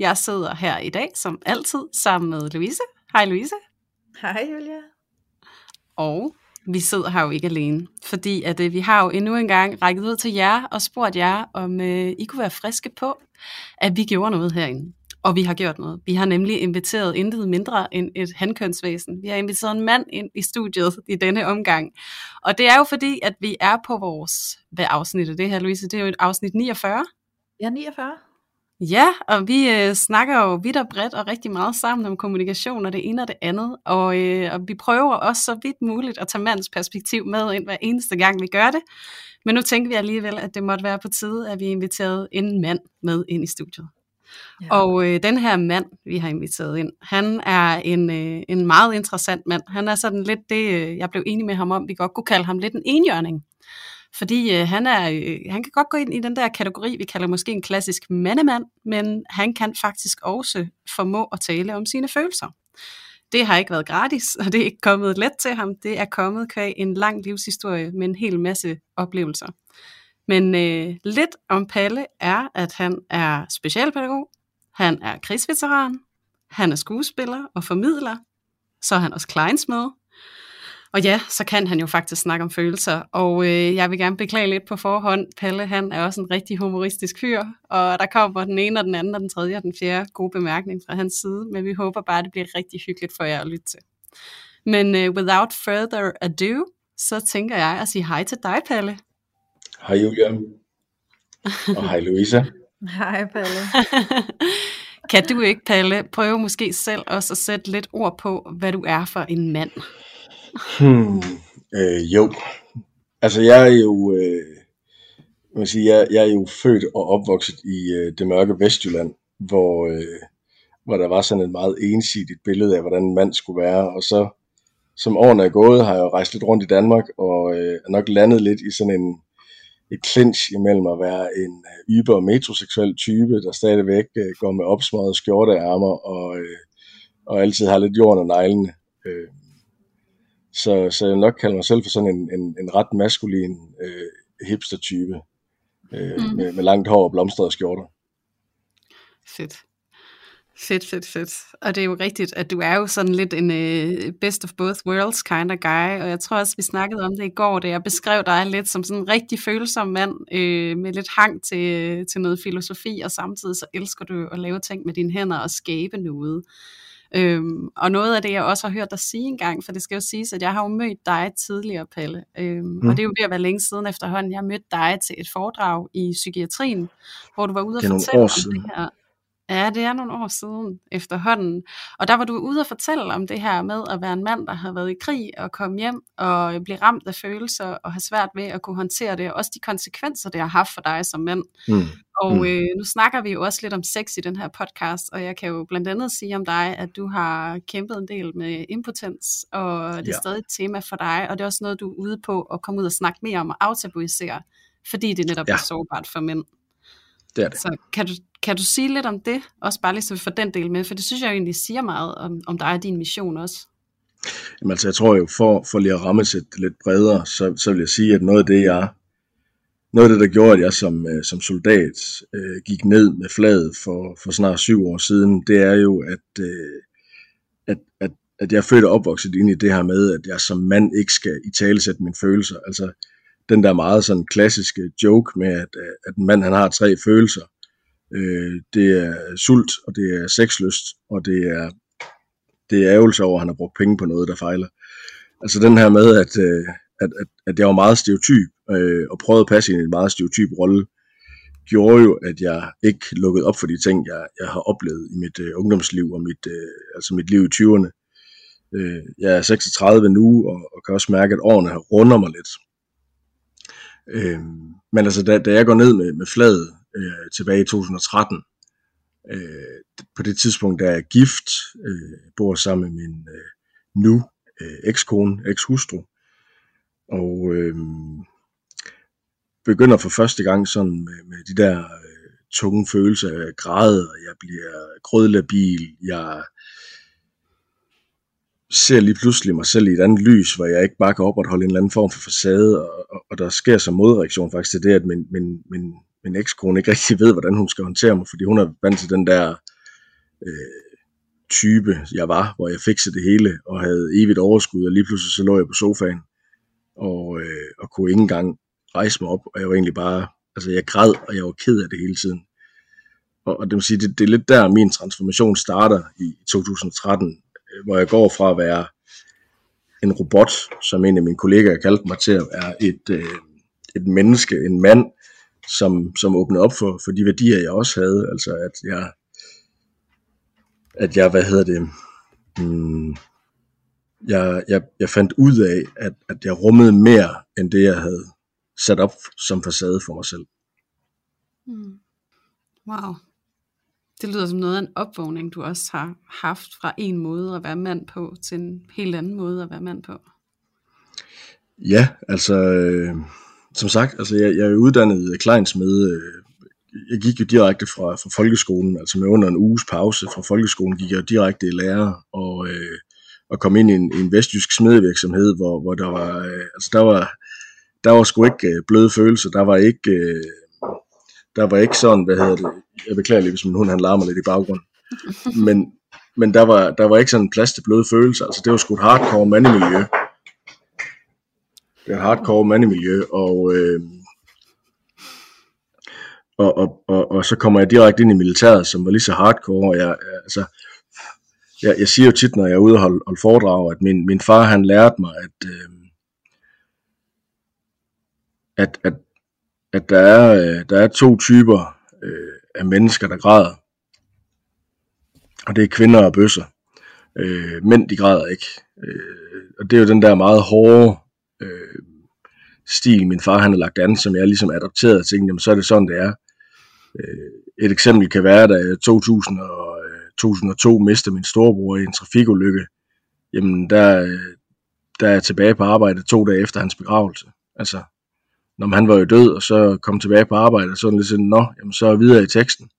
Jeg sidder her i dag, som altid, sammen med Louise. Hej Louise. Hej Julia. Og vi sidder her jo ikke alene, fordi at, øh, vi har jo endnu en gang rækket ud til jer og spurgt jer, om øh, I kunne være friske på, at vi gjorde noget herinde. Og vi har gjort noget. Vi har nemlig inviteret intet mindre end et handkønsvæsen. Vi har inviteret en mand ind i studiet i denne omgang. Og det er jo fordi, at vi er på vores... Hvad afsnit er det her, Louise? Det er jo et afsnit 49. Jeg er 49. Ja, og vi øh, snakker jo vidt og bredt og rigtig meget sammen om kommunikation og det ene og det andet. Og, øh, og vi prøver også så vidt muligt at tage mandens perspektiv med ind hver eneste gang, vi gør det. Men nu tænker vi alligevel, at det måtte være på tide, at vi inviterede en mand med ind i studiet. Ja. Og øh, den her mand, vi har inviteret ind, han er en, øh, en meget interessant mand. Han er sådan lidt det, øh, jeg blev enig med ham om, vi godt kunne kalde ham lidt en enhjørning. Fordi øh, han, er, øh, han kan godt gå ind i den der kategori, vi kalder måske en klassisk mandemand, men han kan faktisk også formå at tale om sine følelser. Det har ikke været gratis, og det er ikke kommet let til ham. Det er kommet kvæg en lang livshistorie med en hel masse oplevelser. Men øh, lidt om Palle er, at han er specialpædagog, han er krigsveteran, han er skuespiller og formidler, så er han også kleinsmed, og ja, så kan han jo faktisk snakke om følelser, og øh, jeg vil gerne beklage lidt på forhånd. Palle, han er også en rigtig humoristisk fyr, og der kommer den ene og den anden og den tredje og den fjerde gode bemærkning fra hans side, men vi håber bare, at det bliver rigtig hyggeligt for jer at lytte til. Men øh, without further ado, så tænker jeg at sige hej til dig, Palle. Hej Julia. Og hej Louise. Hej Palle. kan du ikke, Palle, prøve måske selv også at sætte lidt ord på, hvad du er for en mand? Hmm, øh, jo. Altså jeg er jo, øh, man sige, jeg, jeg er jo født og opvokset i øh, det mørke Vestjylland, hvor, øh, hvor der var sådan et meget ensidigt billede af, hvordan en mand skulle være. Og så, som årene er gået, har jeg jo rejst lidt rundt i Danmark, og øh, er nok landet lidt i sådan en, et clinch imellem at være en øh, yber metroseksuel type, der stadigvæk øh, går med opsmøget skjorteærmer og, øh, og altid har lidt jorden og neglene. Øh, så, så jeg nok kalder mig selv for sådan en, en, en ret maskulin øh, hipster-type. Øh, mm. med, med langt hår og blomstrede skjorter. Fedt. Fedt, fedt, fedt. Og det er jo rigtigt, at du er jo sådan lidt en uh, best of both worlds kind of guy, og jeg tror også, vi snakkede om det i går, da jeg beskrev dig lidt som sådan en rigtig følsom mand, øh, med lidt hang til, til noget filosofi, og samtidig så elsker du at lave ting med dine hænder og skabe noget. Øhm, og noget af det, jeg også har hørt dig sige engang, for det skal jo siges, at jeg har jo mødt dig tidligere, Palle. Øhm, mm. Og det er jo ved at være længe siden efterhånden. Jeg mødte dig til et foredrag i psykiatrien, hvor du var ude og fortælle om det her. Ja, det er nogle år siden efterhånden. Og der var du ude og fortælle om det her med at være en mand, der har været i krig og komme hjem og blive ramt af følelser og have svært ved at kunne håndtere det, og også de konsekvenser, det har haft for dig som mand. Mm. Og mm. øh, nu snakker vi jo også lidt om sex i den her podcast, og jeg kan jo blandt andet sige om dig, at du har kæmpet en del med impotens, og det er ja. stadig et tema for dig, og det er også noget, du er ude på at komme ud og snakke mere om og aftabuisere, fordi det netop ja. er sårbart for mænd. Det er det. Så kan du, kan du sige lidt om det, også bare lige så vi får den del med, for det synes jeg jo egentlig siger meget om, om dig og din mission også. Jamen altså, jeg tror jo, for, for lige at ramme det lidt bredere, så, så vil jeg sige, at noget af det, jeg noget af det, der gjorde, at jeg som, øh, som soldat øh, gik ned med flaget for, for snart syv år siden, det er jo, at, øh, at, at, at jeg er født og opvokset ind i det her med, at jeg som mand ikke skal i tale sætte mine følelser. Altså den der meget sådan klassiske joke med, at, øh, at en mand han har tre følelser. Øh, det er sult, og det er sexlyst, og det er, det er ærgelse over, at han har brugt penge på noget, der fejler. Altså den her med, at, øh, at, at, at jeg var meget stereotyp, øh, og prøvede at passe i en meget stereotyp rolle, gjorde jo, at jeg ikke lukkede op for de ting, jeg, jeg har oplevet i mit øh, ungdomsliv og mit, øh, altså mit liv i 20'erne. Øh, jeg er 36 nu, og, og kan også mærke, at årene runder mig lidt. Øh, men altså, da, da jeg går ned med, med fladet øh, tilbage i 2013, øh, på det tidspunkt der er jeg gift, øh, bor sammen med min øh, nu øh, ekskone, ekshustru, og øh, begynder for første gang sådan med, med de der øh, tunge følelser, jeg græder, jeg bliver grødlabil, jeg ser lige pludselig mig selv i et andet lys, hvor jeg ikke bare kan opretholde en eller anden form for facade, og, og, og der sker som modreaktion faktisk til det, at min, min, min, min ekskone ikke rigtig ved, hvordan hun skal håndtere mig, fordi hun er vant til den der øh, type, jeg var, hvor jeg fikset det hele, og havde evigt overskud, og lige pludselig så lå jeg på sofaen, og, øh, og kunne ikke engang rejse mig op, og jeg var egentlig bare, altså jeg græd, og jeg var ked af det hele tiden. Og, og det vil sige, det, det er lidt der, min transformation starter i 2013, Øh, hvor jeg går fra at være en robot, som en af mine kollegaer kaldte mig til at være et, øh, et menneske, en mand, som, som åbnede op for, for de værdier, jeg også havde. Altså at jeg, at jeg hvad hedder det, hmm, jeg, jeg, jeg fandt ud af, at, at jeg rummede mere, end det, jeg havde sat op som facade for mig selv. Mm. Wow. Det lyder som noget af en opvågning, du også har haft fra en måde at være mand på, til en helt anden måde at være mand på. Ja, altså, øh, som sagt, altså jeg, jeg er uddannet kleinsmed. Øh, jeg gik jo direkte fra, fra folkeskolen, altså med under en uges pause fra folkeskolen, gik jeg direkte i lærer, og, øh, og kom ind i en, en vestjysk smedevirksomhed, hvor, hvor der var, øh, altså der var, der var sgu ikke øh, bløde følelser, der var ikke, øh, der var ikke sådan, hvad hedder det, jeg beklager lige, hvis min hund han larmer lidt i baggrunden, men, men der var, der var ikke sådan plads til bløde følelser, altså det var sgu et hardcore mandemiljø. Det er et hardcore mandemiljø, og, øh, og, og, og, og så kommer jeg direkte ind i militæret, som var lige så hardcore, og jeg, altså, jeg, jeg siger jo tit, når jeg er ude og holde, holde foredrag, at min, min far han lærte mig, at, øh, at, at, at der, er, øh, der er to typer øh, af mennesker, der græder. Og det er kvinder og bøsser. Øh, mænd, de græder ikke. Øh, og det er jo den der meget hårde øh, stil, min far han har lagt an, som jeg ligesom adopteret og tænkte, jamen, så er det sådan, det er. Øh, et eksempel kan være, da jeg 2000 og, øh, 2002 mistede min storebror i en trafikulykke. Jamen, der, øh, der er jeg tilbage på arbejde to dage efter hans begravelse. Altså, når han var jo død, og så kom tilbage på arbejde, og sådan det lidt sådan, nå, jamen, så er jeg videre i teksten.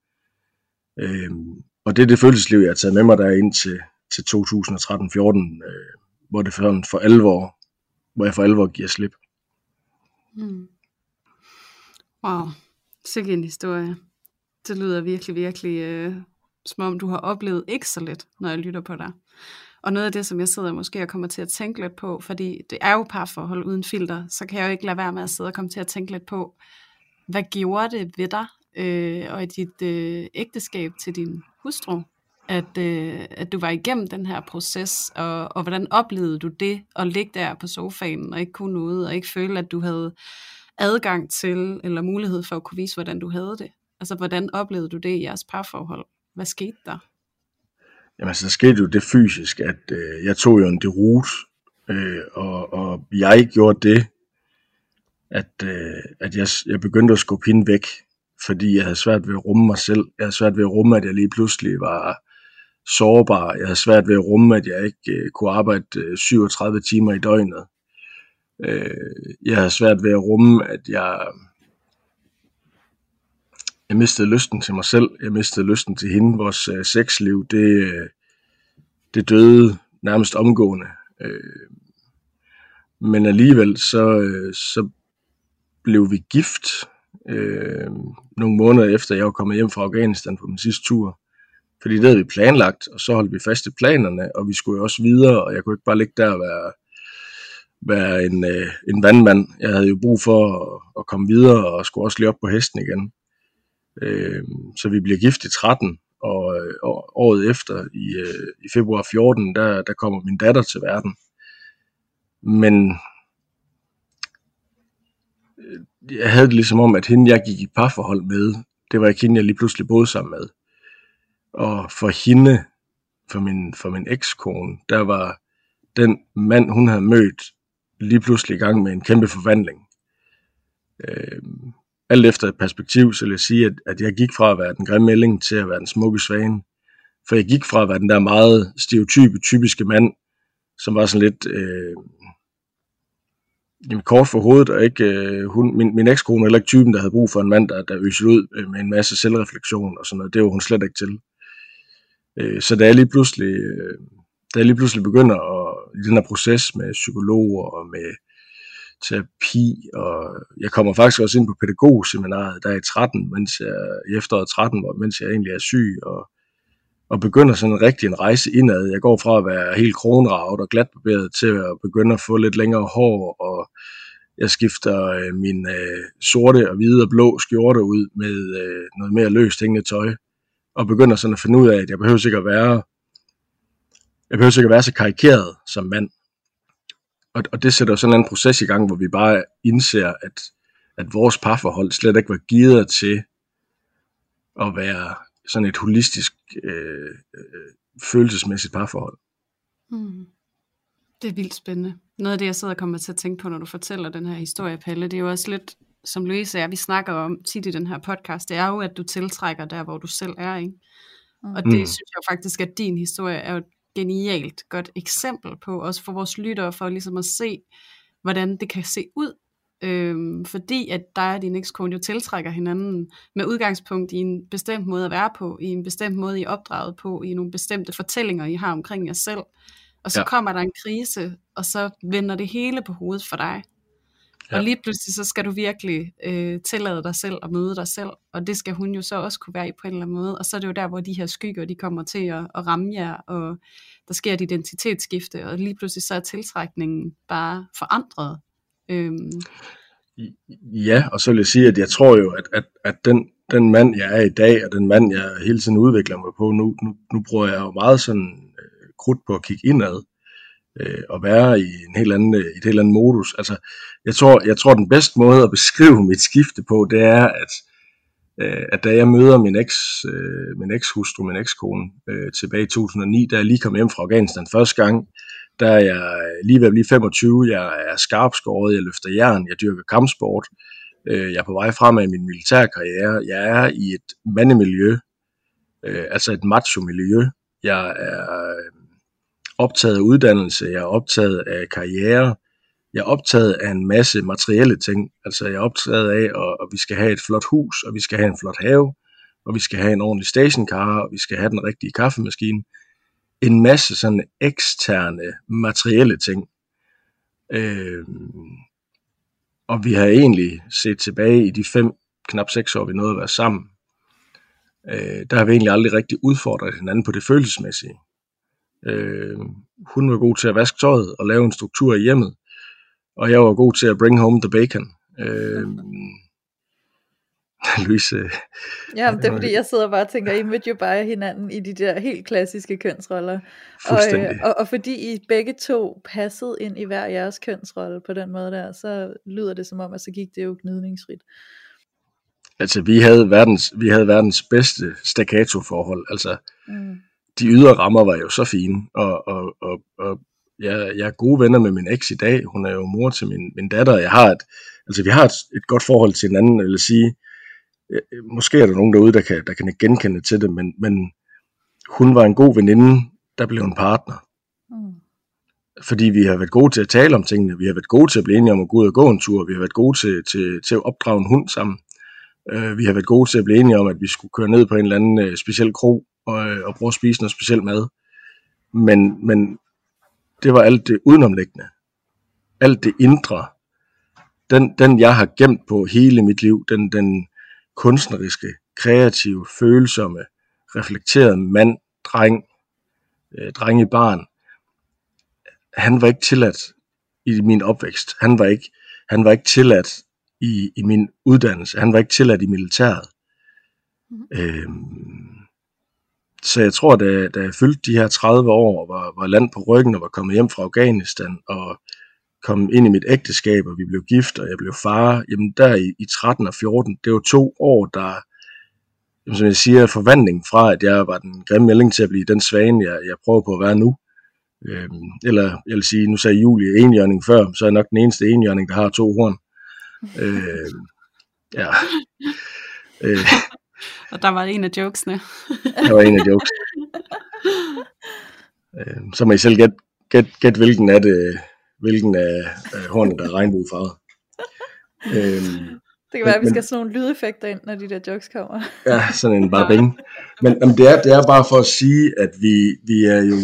Øhm, og det er det følelsesliv, jeg har taget med mig der ind til, til 2013-14, øh, hvor det for, for alvor, hvor jeg for alvor giver slip. Mm. Wow, sikke en historie. Det lyder virkelig, virkelig øh, som om du har oplevet ikke så let, når jeg lytter på dig. Og noget af det, som jeg sidder måske og kommer til at tænke lidt på, fordi det er jo parforhold uden filter, så kan jeg jo ikke lade være med at sidde og komme til at tænke lidt på, hvad gjorde det ved dig øh, og i dit øh, ægteskab til din hustru, at, øh, at du var igennem den her proces, og, og hvordan oplevede du det at ligge der på sofaen og ikke kunne noget, og ikke føle, at du havde adgang til, eller mulighed for at kunne vise, hvordan du havde det? Altså, hvordan oplevede du det i jeres parforhold? Hvad skete der? Jamen, altså, der skete jo det fysisk, at øh, jeg tog jo en derut, øh, og, og jeg gjorde det, at, øh, at jeg, jeg begyndte at skubbe hende væk, fordi jeg havde svært ved at rumme mig selv. Jeg havde svært ved at rumme, at jeg lige pludselig var sårbar. Jeg havde svært ved at rumme, at jeg ikke øh, kunne arbejde øh, 37 timer i døgnet. Øh, jeg havde svært ved at rumme, at jeg jeg mistede lysten til mig selv, jeg mistede lysten til hende. Vores øh, sexliv, det, øh, det døde nærmest omgående. Øh, men alligevel, så, øh, så blev vi gift øh, nogle måneder efter, jeg var kommet hjem fra Afghanistan på min sidste tur. Fordi det havde vi planlagt, og så holdt vi fast i planerne, og vi skulle jo også videre, og jeg kunne ikke bare ligge der og være, være en, øh, en vandmand. Jeg havde jo brug for at, at komme videre, og skulle også lige op på hesten igen. Øh, så vi bliver gift i 13, og, og året efter, i, øh, i februar 14, der, der kommer min datter til verden. Men øh, jeg havde det ligesom om, at hende, jeg gik i parforhold med, det var ikke hende, jeg lige pludselig boede sammen med. Og for hende, for min, for min ekskone, der var den mand, hun havde mødt, lige pludselig i gang med en kæmpe forvandling. Øh, alt efter et perspektiv, så vil jeg sige, at, at jeg gik fra at være den grimme melding til at være den smukke svane. For jeg gik fra at være den der meget stereotype, typiske mand, som var sådan lidt øh, jamen, kort for hovedet, og ikke, øh, hun, min, min ekskone var heller ikke typen, der havde brug for en mand, der, der øsede ud øh, med en masse selvreflektion og sådan noget. Det var hun slet ikke til. Øh, så da jeg lige pludselig, øh, da jeg lige pludselig begynder at, i den her proces med psykologer og med terapi, og jeg kommer faktisk også ind på pædagogseminaret, der er i 13, mens jeg, i efteråret 13, mens jeg egentlig er syg, og, og begynder sådan en rigtig en rejse indad. Jeg går fra at være helt kronravet og glatbarberet til at begynde at få lidt længere hår, og jeg skifter øh, min øh, sorte og hvide og blå skjorte ud med øh, noget mere løst hængende tøj, og begynder sådan at finde ud af, at jeg behøver sikkert at være jeg behøver sikkert at være så karikeret som mand. Og, og det sætter sådan en proces i gang, hvor vi bare indser, at, at vores parforhold slet ikke var givet til at være sådan et holistisk, øh, øh, følelsesmæssigt parforhold. Hmm. Det er vildt spændende. Noget af det, jeg sidder og kommer til at tænke på, når du fortæller den her historie, Palle, det er jo også lidt, som Louise og vi snakker om tit i den her podcast, det er jo, at du tiltrækker der, hvor du selv er, ikke? Mm. Og det mm. synes jeg faktisk, at din historie er jo genialt godt eksempel på, også for vores lyttere, for ligesom at se, hvordan det kan se ud. Øhm, fordi at dig og din ekskone jo tiltrækker hinanden med udgangspunkt i en bestemt måde at være på, i en bestemt måde I er opdraget på, i nogle bestemte fortællinger, I har omkring jer selv. Og så ja. kommer der en krise, og så vender det hele på hovedet for dig. Ja. Og lige pludselig så skal du virkelig øh, tillade dig selv at møde dig selv, og det skal hun jo så også kunne være i på en eller anden måde. Og så er det jo der, hvor de her skygger, de kommer til at, at ramme jer, og der sker et identitetsskifte, og lige pludselig så er tiltrækningen bare forandret. Øhm. Ja, og så vil jeg sige, at jeg tror jo, at, at, at den, den mand, jeg er i dag, og den mand, jeg hele tiden udvikler mig på, nu, nu, nu bruger jeg jo meget sådan øh, krudt på at kigge indad, øh, at være i en helt anden, øh, et helt andet modus. Altså, jeg tror, jeg tror, den bedste måde at beskrive mit skifte på, det er, at, øh, at da jeg møder min eks, øh, min ekshustru, min ekskone, øh, tilbage i 2009, da jeg lige kom hjem fra Afghanistan første gang, der er jeg lige ved at blive 25, jeg er skarpskåret, jeg løfter jern, jeg dyrker kampsport, øh, jeg er på vej fremad i min militærkarriere, jeg er i et mandemiljø, øh, altså et macho-miljø, jeg er optaget af uddannelse, jeg er optaget af karriere, jeg er optaget af en masse materielle ting. Altså jeg er optaget af, at, at vi skal have et flot hus, og vi skal have en flot have, og vi skal have en ordentlig stationcar, og vi skal have den rigtige kaffemaskine. En masse sådan eksterne materielle ting. Øh, og vi har egentlig set tilbage i de fem, knap seks år, vi nåede at være sammen. Øh, der har vi egentlig aldrig rigtig udfordret hinanden på det følelsesmæssige. Øh, hun var god til at vaske tøjet og lave en struktur i hjemmet, og jeg var god til at bring home the bacon. Øh, Louise. Ja, det er fordi, jeg sidder bare og tænker, I mødte jo bare hinanden i de der helt klassiske kønsroller. Og, øh, og, og fordi I begge to passede ind i hver jeres kønsrolle på den måde der, så lyder det som om, at så gik det jo gnidningsfrit. Altså, vi havde verdens, vi havde verdens bedste staccato-forhold. Altså, mm de ydre rammer var jo så fine, og, og, og, og jeg, jeg er gode venner med min eks i dag. Hun er jo mor til min, min datter. Jeg har et, altså vi har et, et godt forhold til hinanden, eller sige, øh, måske er der nogen derude, der kan, der kan genkende til det, men, men hun var en god veninde, der blev en partner. Mm. Fordi vi har været gode til at tale om tingene, vi har været gode til at blive enige om at gå ud og gå en tur, vi har været gode til, til, til at opdrage en hund sammen. Uh, vi har været gode til at blive enige om, at vi skulle køre ned på en eller anden uh, speciel krog, og, øh, og prøve at spise noget specielt mad. Men, men det var alt det udenomliggende. Alt det indre. Den, den jeg har gemt på hele mit liv, den, den kunstneriske, kreative, følsomme, reflekterede mand, dreng, øh, dreng i barn, han var ikke tilladt i min opvækst. Han var ikke, han var ikke tilladt i, i min uddannelse. Han var ikke tilladt i militæret. Mm. Øhm, så jeg tror, da, da jeg fyldte de her 30 år, var, var land på ryggen og var kommet hjem fra Afghanistan og kom ind i mit ægteskab, og vi blev gift, og jeg blev far, jamen der i, i 13 og 14, det var to år, der, jamen, som jeg siger, forvandling fra, at jeg var den grimme melding til at blive den svane, jeg, jeg prøver på at være nu. Øhm, eller jeg vil sige, nu sagde Julie enhjørning før, så er jeg nok den eneste enhjørning, der har to horn. Øhm, ja. Øh, og der var en af jokesene. der var en af jokesene. Øh, så må I selv gætte, gæt, gæt, hvilken af det, hvilken af, af hornet, der er regnbuefarvet. øhm, det kan være, at vi skal have sådan nogle lydeffekter ind, når de der jokes kommer. Ja, sådan en bare bing. Men jamen, det, er, det er bare for at sige, at vi, vi er jo...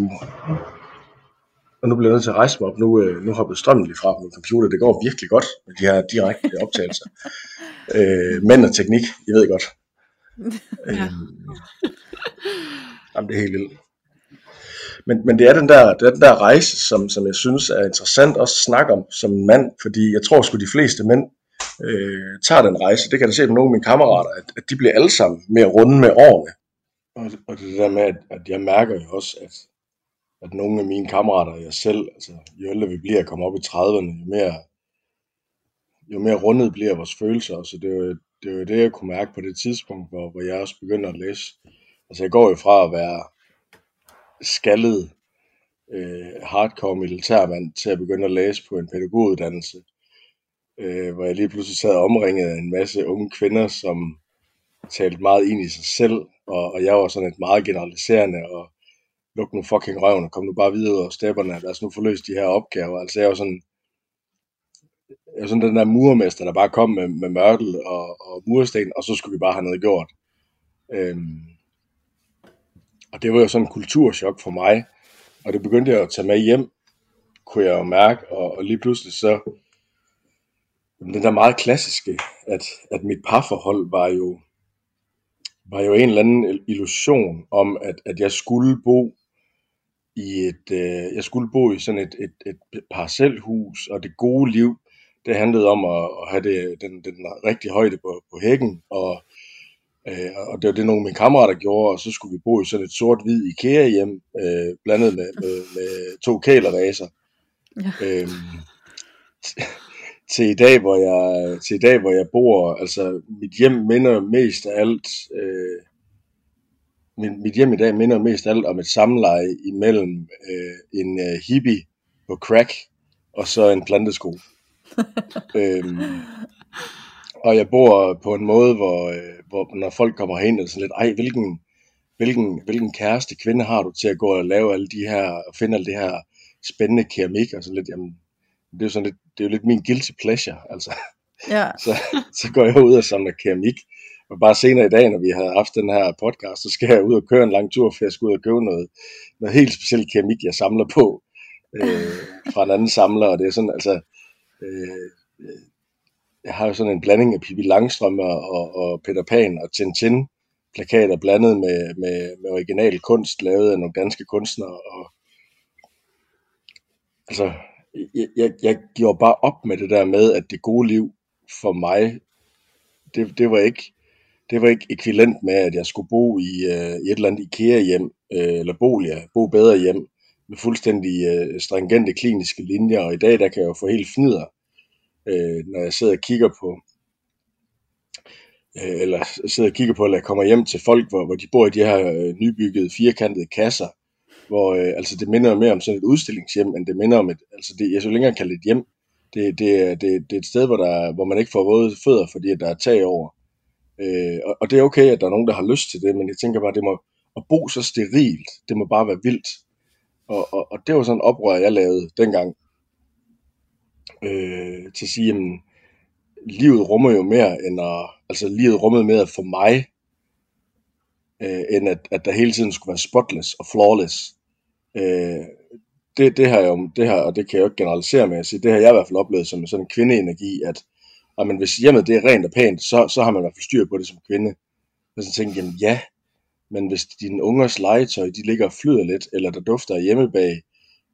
Og nu bliver jeg nødt til at rejse mig op. Nu, øh, nu hoppet strømmen lige fra min computer. Det går virkelig godt med de her direkte optagelser. øh, mænd og teknik, I ved godt. Ja. Øh, jamen, det er helt vildt. Men, men det, er den der, det er den der rejse, som, som jeg synes er interessant også at snakke om som en mand, fordi jeg tror sgu de fleste mænd øh, tager den rejse. Det kan jeg se på nogle af mine kammerater, at, at de bliver alle sammen mere runde med årene. Og, og det der med, at, at jeg mærker jo også, at, at nogle af mine kammerater og jeg selv, altså jo ældre vi bliver at komme op i 30'erne, jo mere, jo mere rundet bliver vores følelser. Så det er jo det, var det jeg kunne mærke på det tidspunkt, hvor, hvor jeg også begynder at læse. Altså jeg går jo fra at være skaldet øh, hardcore militærmand til at begynde at læse på en pædagoguddannelse, øh, hvor jeg lige pludselig sad omringet af en masse unge kvinder, som talte meget ind i sig selv, og, og jeg var sådan et meget generaliserende, og luk nu fucking røven, og kom nu bare videre over stepperne, lad os nu få løst de her opgaver. Altså jeg var sådan, sådan den der murmester, der bare kom med, med mørtel og, og mursten, og så skulle vi bare have noget gjort. Øhm, og det var jo sådan en kulturschok for mig, og det begyndte jeg at tage med hjem, kunne jeg jo mærke, og, og lige pludselig så, den der meget klassiske, at, at mit parforhold var jo, var jo en eller anden illusion om, at, at jeg skulle bo i et, øh, jeg skulle bo i sådan et, et, et parcelhus, og det gode liv, det handlede om at, at have det, den, den rigtige højde på, på hækken, og Øh, og det var det, nogle af mine kammerater gjorde, og så skulle vi bo i sådan et sort-hvid IKEA-hjem, øh, blandet med, med, med to kælervaser. Ja. Øh, til i dag, hvor jeg til i dag, hvor jeg bor, altså mit hjem minder mest af alt, øh, mit, mit hjem i dag minder mest af alt om et samleje imellem øh, en øh, hippie på crack og så en plantesko. Øhm, og jeg bor på en måde, hvor, øh, hvor når folk kommer hen, er det sådan lidt, ej, hvilken, hvilken, hvilken kæreste kvinde har du til at gå og lave alle de her, og finde alle det her spændende keramik, og sådan lidt, jamen, det er jo sådan lidt, det er jo lidt min guilty pleasure, altså. Ja. så, så går jeg ud og samler keramik, og bare senere i dag, når vi har haft den her podcast, så skal jeg ud og køre en lang tur, for jeg skal ud og købe noget, noget helt specielt keramik, jeg samler på, øh, fra en anden samler, og det er sådan, altså, Øh, øh, jeg har jo sådan en blanding af Pippi Langstrøm og, og Peter Pan og Tintin plakater blandet med, med, med original kunst lavet af nogle danske kunstnere. Og, altså, jeg, jeg, jeg gjorde bare op med det der med, at det gode liv for mig, det, det var ikke det var ikke ekvivalent med, at jeg skulle bo i, øh, i et eller andet IKEA-hjem, øh, eller bolig, bo bedre hjem, med fuldstændig øh, stringente kliniske linjer, og i dag der kan jeg jo få helt fnider øh, når jeg sidder og kigger på, øh, eller sidder og kigger på, eller jeg kommer hjem til folk, hvor, hvor de bor i de her øh, nybyggede firkantede kasser, hvor øh, altså det minder mere om sådan et udstillingshjem, end det minder om et, altså det, jeg så længere kalde et hjem. Det, det, det, det er et sted, hvor, der, hvor man ikke får våde fødder, fordi der er tag over. Øh, og, og det er okay, at der er nogen, der har lyst til det, men jeg tænker bare, det må, at bo så sterilt, det må bare være vildt. Og, og, og det var sådan en oprør, jeg lavede dengang, øh, til at sige, at livet rummer jo mere end at, altså livet rummede mere for mig, øh, end at, at der hele tiden skulle være spotless og flawless. Øh, det, det har jeg jo, det her, og det kan jeg jo ikke generalisere med at sige, det har jeg i hvert fald oplevet som sådan en kvindeenergi, at, jamen, men hvis hjemmet det er rent og pænt, så, så har man i hvert fald styr på det som kvinde. Og så tænker jeg, ja, men hvis dine ungers legetøj, de ligger og flyder lidt, eller der dufter af hjemmebag,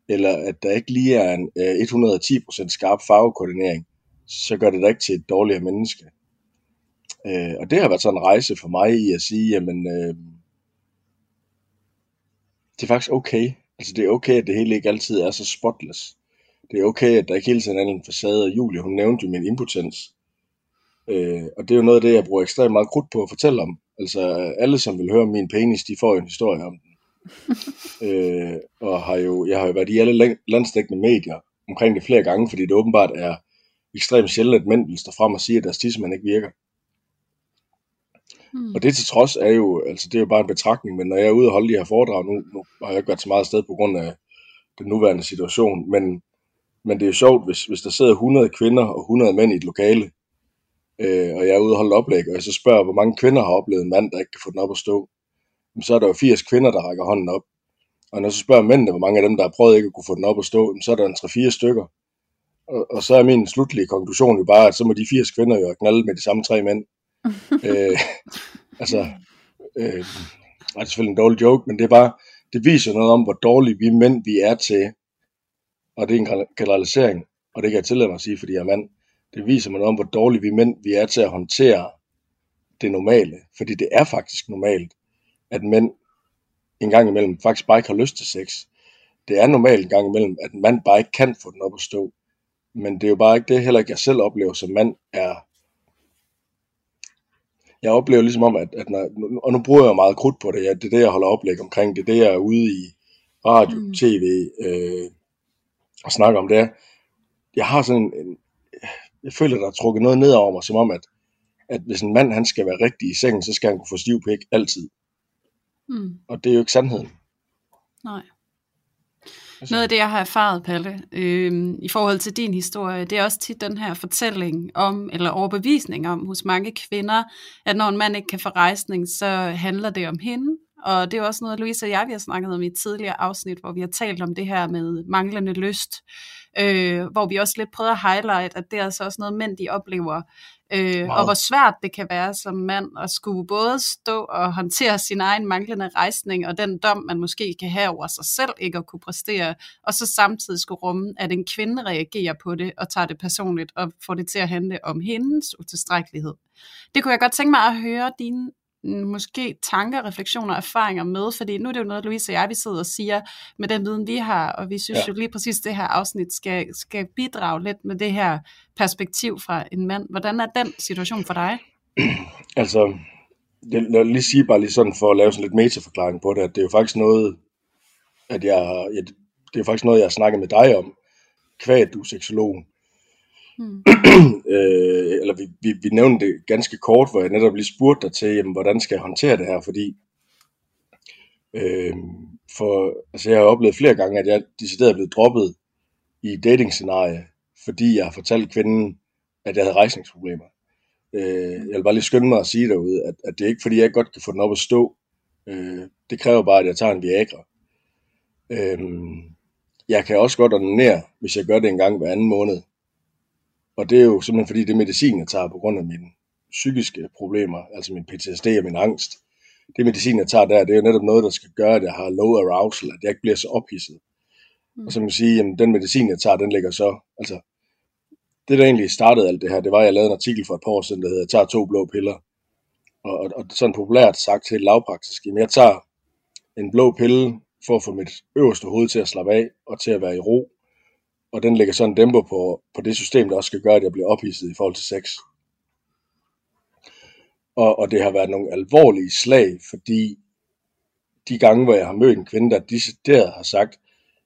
eller at der ikke lige er en øh, 110% skarp farvekoordinering, så gør det dig ikke til et dårligere menneske. Øh, og det har været sådan en rejse for mig i at sige, jamen, øh, det er faktisk okay. Altså det er okay, at det hele ikke altid er så spotless. Det er okay, at der ikke hele tiden er en facade. Og Julie, hun nævnte jo min impotens. Øh, og det er jo noget af det, jeg bruger ekstremt meget krudt på at fortælle om. Altså alle, som vil høre om min penis, de får en historie om den. øh, og har jo, jeg har jo været i alle landsdækkende medier omkring det flere gange, fordi det åbenbart er ekstremt sjældent, at mænd vil stå frem og sige, at deres tidsmand ikke virker. Mm. Og det til trods er jo, altså det er jo bare en betragtning, men når jeg er ude og holde de her foredrag, nu, nu har jeg ikke været så meget sted på grund af den nuværende situation, men, men det er jo sjovt, hvis, hvis der sidder 100 kvinder og 100 mænd i et lokale, øh, og jeg er ude og holde oplæg, og jeg så spørger, hvor mange kvinder har oplevet en mand, der ikke kan få den op at stå, så er der jo 80 kvinder, der rækker hånden op. Og når jeg så spørger mændene, hvor mange af dem, der har prøvet ikke at kunne få den op at stå, så er der en 3-4 stykker. Og, og så er min slutlige konklusion jo bare, at så må de 80 kvinder jo knalde med de samme tre mænd. øh, altså, øh, det er selvfølgelig en dårlig joke, men det er bare, det viser noget om, hvor dårlige vi mænd vi er til, og det er en generalisering, og det kan jeg tillade mig at sige, fordi jeg er mand, det viser mig noget om, hvor dårlige vi mænd vi er til at håndtere det normale, fordi det er faktisk normalt, at mænd en gang imellem faktisk bare ikke har lyst til sex. Det er normalt en gang imellem, at en mand bare ikke kan få den op at stå. Men det er jo bare ikke det, heller ikke jeg selv oplever som mand, er jeg oplever ligesom om, at, at når, og nu bruger jeg meget krudt på det, ja, det er det, jeg holder oplæg omkring, det er det, jeg er ude i radio, mm. tv øh, og snakker om det. Jeg har sådan en, jeg føler, der er trukket noget ned over mig, som om, at, at hvis en mand han skal være rigtig i sengen, så skal han kunne få stiv pik altid. Mm. Og det er jo ikke sandheden. Nej. Noget af det, jeg har erfaret, Palle, øh, i forhold til din historie, det er også tit den her fortælling om, eller overbevisning om hos mange kvinder, at når en mand ikke kan få rejsning, så handler det om hende. Og det er også noget, Louise og jeg vi har snakket om i et tidligere afsnit, hvor vi har talt om det her med manglende lyst øh, hvor vi også lidt prøvede at highlight, at det er altså også noget, mænd de oplever, øh, wow. og hvor svært det kan være som mand at skulle både stå og håndtere sin egen manglende rejsning, og den dom, man måske kan have over sig selv, ikke at kunne præstere, og så samtidig skulle rumme, at en kvinde reagerer på det, og tager det personligt, og får det til at handle om hendes utilstrækkelighed. Det kunne jeg godt tænke mig at høre dine måske tanker, refleksioner, erfaringer med, fordi nu er det jo noget, Louise og jeg, vi sidder og siger, med den viden, vi har, og vi synes ja. jo lige præcis, det her afsnit skal, skal bidrage lidt med det her perspektiv fra en mand. Hvordan er den situation for dig? Altså, det, lad lige sige bare lige sådan, for at lave sådan lidt metaforklaring på det, at det er jo faktisk noget, at jeg, ja, det er faktisk noget, jeg har snakket med dig om, kvad du er seksolog. Mm. øh, eller vi, vi, vi nævnte det ganske kort, hvor jeg netop lige spurgte dig til, jamen, hvordan skal jeg håndtere det her, fordi øh, for, altså jeg har oplevet flere gange, at jeg decideret er blevet droppet i dating fordi jeg har fortalt kvinden, at jeg havde rejsningsproblemer. Øh, jeg vil bare lige skynde mig at sige derude, at, at det er ikke fordi, jeg godt kan få den op at stå. Øh, det kræver bare, at jeg tager en Viagra. Øh, jeg kan også godt ordinere, hvis jeg gør det en gang hver anden måned. Og det er jo simpelthen fordi, det medicin, jeg tager på grund af mine psykiske problemer, altså min PTSD og min angst. Det medicin, jeg tager der, det er jo netop noget, der skal gøre, at jeg har low arousal, at jeg ikke bliver så ophidset. Mm. Og så kan man sige, at den medicin, jeg tager, den ligger så, altså, det der egentlig startede alt det her, det var, at jeg lavede en artikel for et par år siden, der hedder, jeg tager to blå piller. Og, og, og sådan populært sagt til lavpraktisk, jamen jeg tager en blå pille for at få mit øverste hoved til at slappe af og til at være i ro og den lægger sådan en dæmper på, på det system, der også skal gøre, at jeg bliver ophidset i forhold til sex. Og, og det har været nogle alvorlige slag, fordi de gange, hvor jeg har mødt en kvinde, der decideret har sagt,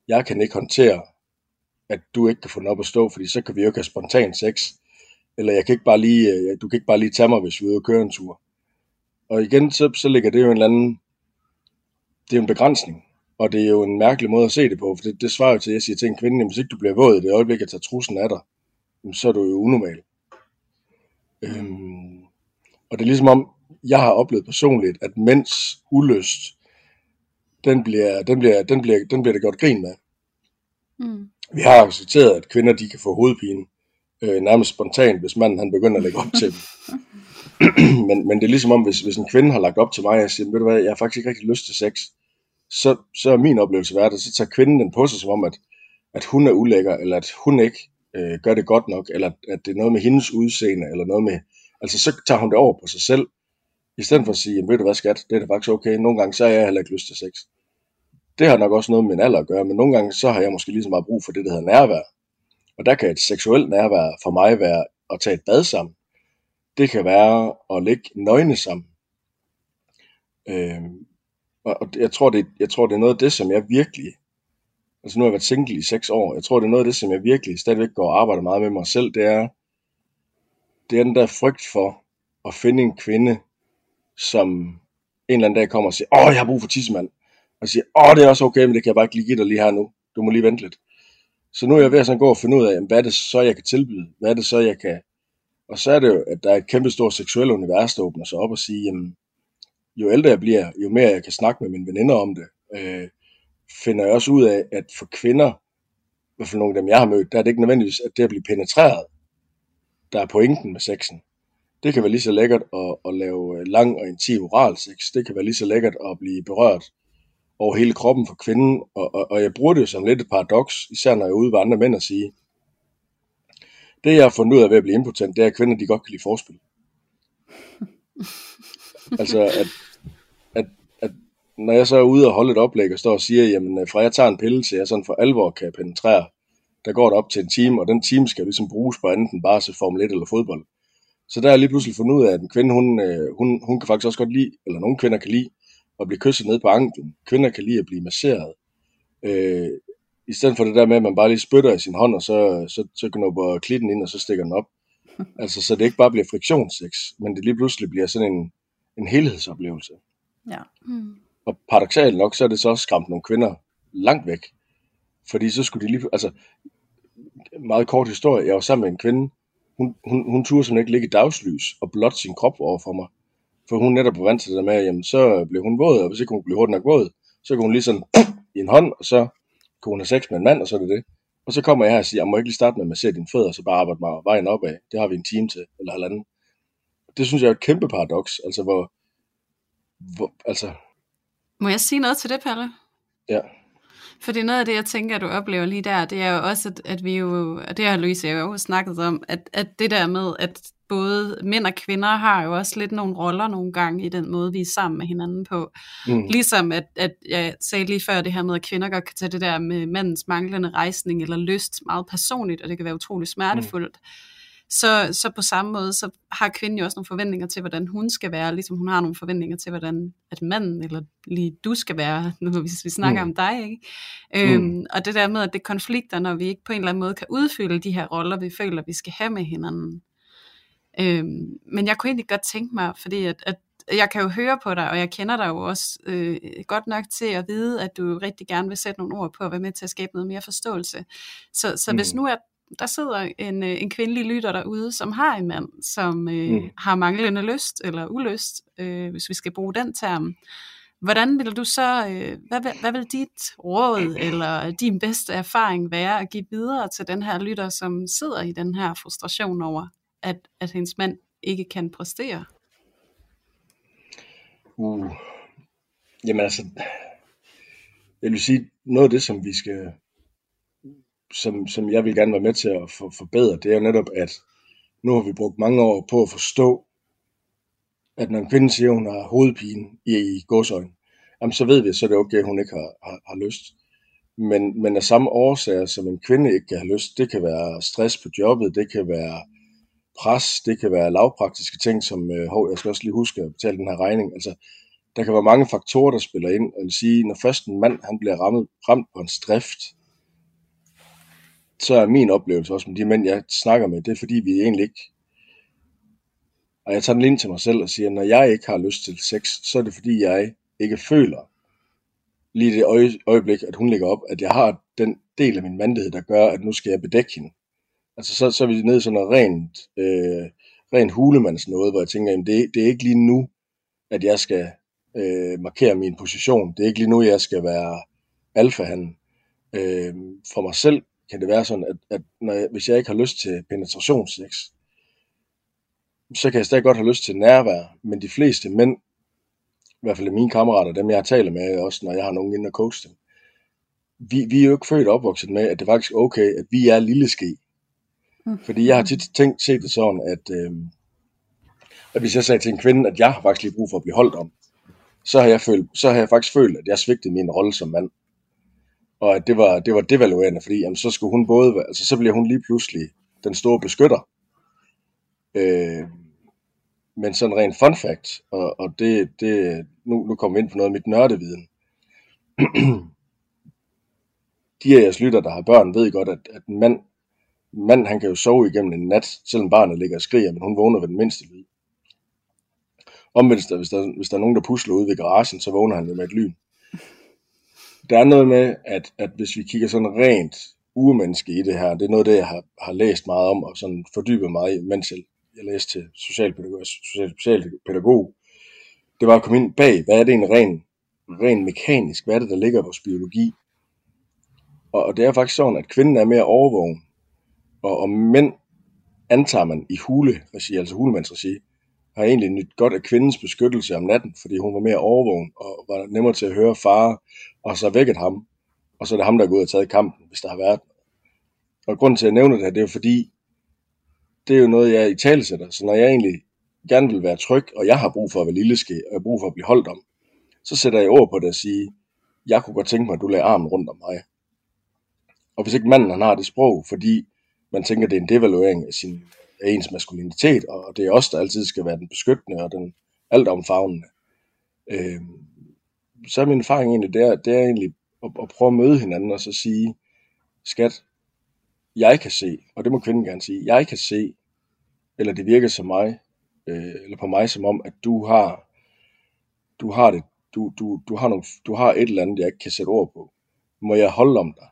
jeg kan ikke håndtere, at du ikke kan få den op at stå, fordi så kan vi jo ikke have spontan sex. Eller jeg kan ikke bare lige, øh, du kan ikke bare lige tage mig, hvis vi er ude og køre en tur. Og igen, så, så ligger det jo en eller anden, det er en begrænsning. Og det er jo en mærkelig måde at se det på, for det, det svarer jo til, at jeg siger til en kvinde, hvis ikke du bliver våd i det øjeblik, at tager trussen af dig, så er du jo unormal. Øhm, og det er ligesom om, jeg har oplevet personligt, at mænds ulyst, den bliver, den bliver, den bliver, den bliver der gjort grin med. Mm. Vi har accepteret, at kvinder de kan få hovedpine øh, nærmest spontant, hvis manden han begynder at lægge op til dem. men, men det er ligesom om, hvis, hvis en kvinde har lagt op til mig, og jeg siger, ved du hvad, jeg har faktisk ikke rigtig lyst til sex, så, så er min oplevelse været, at så tager kvinden den på sig som om, at, at hun er ulækker, eller at hun ikke øh, gør det godt nok, eller at det er noget med hendes udseende, eller noget med, altså så tager hun det over på sig selv, i stedet for at sige, jamen ved du hvad skat, det er da faktisk okay, nogle gange så har jeg heller ikke lyst til sex. Det har nok også noget med min alder at gøre, men nogle gange så har jeg måske lige så meget brug for det, der hedder nærvær. Og der kan et seksuelt nærvær for mig være at tage et bad sammen. Det kan være at ligge nøgne sammen. Øh, og jeg tror, det, jeg tror, det er noget af det, som jeg virkelig, altså nu har jeg været single i seks år, jeg tror, det er noget af det, som jeg virkelig stadigvæk går og arbejder meget med mig selv, det er, det er den der frygt for at finde en kvinde, som en eller anden dag kommer og siger, åh, jeg har brug for tissemand. Og siger, åh, det er også okay, men det kan jeg bare ikke lige give dig lige her nu. Du må lige vente lidt. Så nu er jeg ved at sådan gå og finde ud af, hvad er det så, jeg kan tilbyde? Hvad er det så, jeg kan... Og så er det jo, at der er et kæmpe stort seksuelt univers, der åbner sig op og siger, jamen, jo ældre jeg bliver, jo mere jeg kan snakke med mine veninder om det, øh, finder jeg også ud af, at for kvinder, i hvert fald nogle af dem, jeg har mødt, der er det ikke nødvendigvis, at det at blive penetreret, der er pointen med sexen. Det kan være lige så lækkert at, at lave lang og intim oral sex. Det kan være lige så lækkert at blive berørt over hele kroppen for kvinden. Og, og, og jeg bruger det jo som lidt et paradoks, især når jeg er ude ved andre mænd og sige, det jeg har fundet ud af ved at blive impotent, det er, at kvinder de godt kan lide forspil. altså, at når jeg så er ude og holde et oplæg og står og siger, jamen fra jeg tager en pille til jeg sådan for alvor kan penetrere, der går det op til en time, og den time skal ligesom bruges på andet end bare til Formel 1 eller fodbold. Så der er jeg lige pludselig fundet ud af, at en kvinde, hun, øh, hun, hun kan faktisk også godt lide, eller nogle kvinder kan lide, at blive kysset ned på anklen. Kvinder kan lide at blive masseret. Øh, I stedet for det der med, at man bare lige spytter i sin hånd, og så, så, så knupper klitten ind, og så stikker den op. Altså, så det ikke bare bliver friktionssex, men det lige pludselig bliver sådan en, en helhedsoplevelse. Ja. Mm. Og paradoxalt nok, så er det så også skræmt nogle kvinder langt væk. Fordi så skulle de lige, altså, meget kort historie, jeg var sammen med en kvinde, hun, hun, hun turde simpelthen ikke ligge i dagslys og blot sin krop over for mig. For hun netop var vant til det der med, jamen så blev hun våd, og hvis ikke hun blev hurtigt nok våd, så kunne hun lige sådan i en hånd, og så kunne hun have sex med en mand, og så er det det. Og så kommer jeg her og siger, jeg må ikke lige starte med at massere dine fødder, så bare arbejde mig vejen opad. Det har vi en time til, eller halvanden. Det synes jeg er et kæmpe paradoks, altså hvor, hvor altså... Må jeg sige noget til det, Palle? Ja. Fordi noget af det, jeg tænker, du oplever lige der, det er jo også, at, at vi jo, og det har Louise jo også snakket om, at, at det der med, at både mænd og kvinder har jo også lidt nogle roller nogle gange i den måde, vi er sammen med hinanden på. Mm. Ligesom at, at jeg sagde lige før det her med, at kvinder godt kan tage det der med mandens manglende rejsning eller lyst meget personligt, og det kan være utrolig smertefuldt. Mm så, så på samme måde, så har kvinden jo også nogle forventninger til, hvordan hun skal være, ligesom hun har nogle forventninger til, hvordan at manden, eller lige du skal være, nu hvis vi snakker mm. om dig, ikke? Øhm, mm. og det der med, at det er konflikter, når vi ikke på en eller anden måde kan udfylde de her roller, vi føler, vi skal have med hinanden. Øhm, men jeg kunne egentlig godt tænke mig, fordi at, at jeg kan jo høre på dig, og jeg kender dig jo også øh, godt nok til at vide, at du rigtig gerne vil sætte nogle ord på at være med til at skabe noget mere forståelse. Så, så mm. hvis nu at der sidder en, øh, en kvindelig lytter derude, som har en mand, som øh, mm. har manglende lyst eller ulyst, øh, hvis vi skal bruge den term. Hvordan vil du så, øh, hvad, hvad, hvad vil dit råd eller din bedste erfaring være at give videre til den her lytter, som sidder i den her frustration over, at, at hendes mand ikke kan præstere? Uh. Jamen altså, jeg vil sige, noget af det, som vi skal som, som jeg vil gerne være med til at for, forbedre, det er netop, at nu har vi brugt mange år på at forstå, at når en kvinde siger, at hun har hovedpine i, i godsøjne, jamen så ved vi, så er det okay, at hun ikke har, har, har lyst. Men, men af samme årsager, som en kvinde ikke kan have lyst, det kan være stress på jobbet, det kan være pres, det kan være lavpraktiske ting, som, øh, hov, jeg skal også lige huske at betale den her regning. Altså, der kan være mange faktorer, der spiller ind. Jeg vil sige, når først en mand han bliver ramt, ramt på en strift, så er min oplevelse også med de mænd, jeg snakker med, det er fordi, vi egentlig ikke... Og jeg tager den ind til mig selv og siger, når jeg ikke har lyst til sex, så er det fordi, jeg ikke føler lige det øjeblik, at hun ligger op, at jeg har den del af min mandighed, der gør, at nu skal jeg bedække hende. Altså så, så er vi nede i sådan noget rent, øh, rent hulemands noget, hvor jeg tænker, jamen det, det er ikke lige nu, at jeg skal øh, markere min position. Det er ikke lige nu, jeg skal være alfahanden. Øh, for mig selv kan det være sådan, at, at når jeg, hvis jeg ikke har lyst til penetrationssex, så kan jeg stadig godt have lyst til nærvær, men de fleste mænd, i hvert fald mine kammerater, dem jeg har talt med, også når jeg har nogen inde og coach dem, vi, vi er jo ikke født og opvokset med, at det faktisk er okay, at vi er lille ske. Mm. Fordi jeg har tit tænkt, set det sådan, at, øh, at hvis jeg sagde til en kvinde, at jeg har faktisk lige brug for at blive holdt om, så har jeg, følt, så har jeg faktisk følt, at jeg svigtede min rolle som mand og at det var, det var devaluerende, fordi jamen, så skulle hun både, altså så bliver hun lige pludselig den store beskytter. Øh, men sådan rent fun fact, og, og det, det, nu, nu kommer vi ind på noget af mit nørdeviden. De af jeres lytter, der har børn, ved godt, at, at en mand, mand, han kan jo sove igennem en nat, selvom barnet ligger og skriger, men hun vågner ved den mindste lyd. Omvendt, hvis der, hvis der er nogen, der pusler ud ved garagen, så vågner han jo med et lyn. Der er noget med, at, at hvis vi kigger sådan rent urmenneske i det her, det er noget af det, jeg har, har læst meget om, og sådan fordybet mig i, mens jeg, jeg læste til socialpædagog, social, socialpædagog, det var at komme ind bag, hvad er det en ren, ren mekanisk, hvad er det, der ligger i vores biologi? Og, og det er faktisk sådan, at kvinden er mere overvågen, og, og mænd antager man i huleregi, altså hulemandsregi, har egentlig nyt godt af kvindens beskyttelse om natten, fordi hun var mere overvågen og var nemmere til at høre far, og så vækket ham, og så er det ham, der er gået og taget kampen, hvis der har været. Og grunden til at nævner det her, det er fordi, det er jo noget, jeg i tale sætter. Så når jeg egentlig gerne vil være tryg, og jeg har brug for at være lilleske, og jeg har brug for at blive holdt om, så sætter jeg ord på det og siger, jeg kunne godt tænke mig, at du lagde armen rundt om mig. Og hvis ikke manden han har det sprog, fordi man tænker, det er en devaluering af, sin, af ens maskulinitet, og det er os, der altid skal være den beskyttende og den altomfavnende, øh, så er min erfaring egentlig, det er, det er egentlig at, at prøve at møde hinanden og så sige, skat, jeg kan se, og det må kvinden gerne sige, jeg kan se, eller det virker som mig, øh, eller på mig som om, at du har, du har det, du, du, du, har nogle, du har et eller andet, jeg ikke kan sætte ord på. Må jeg holde om dig?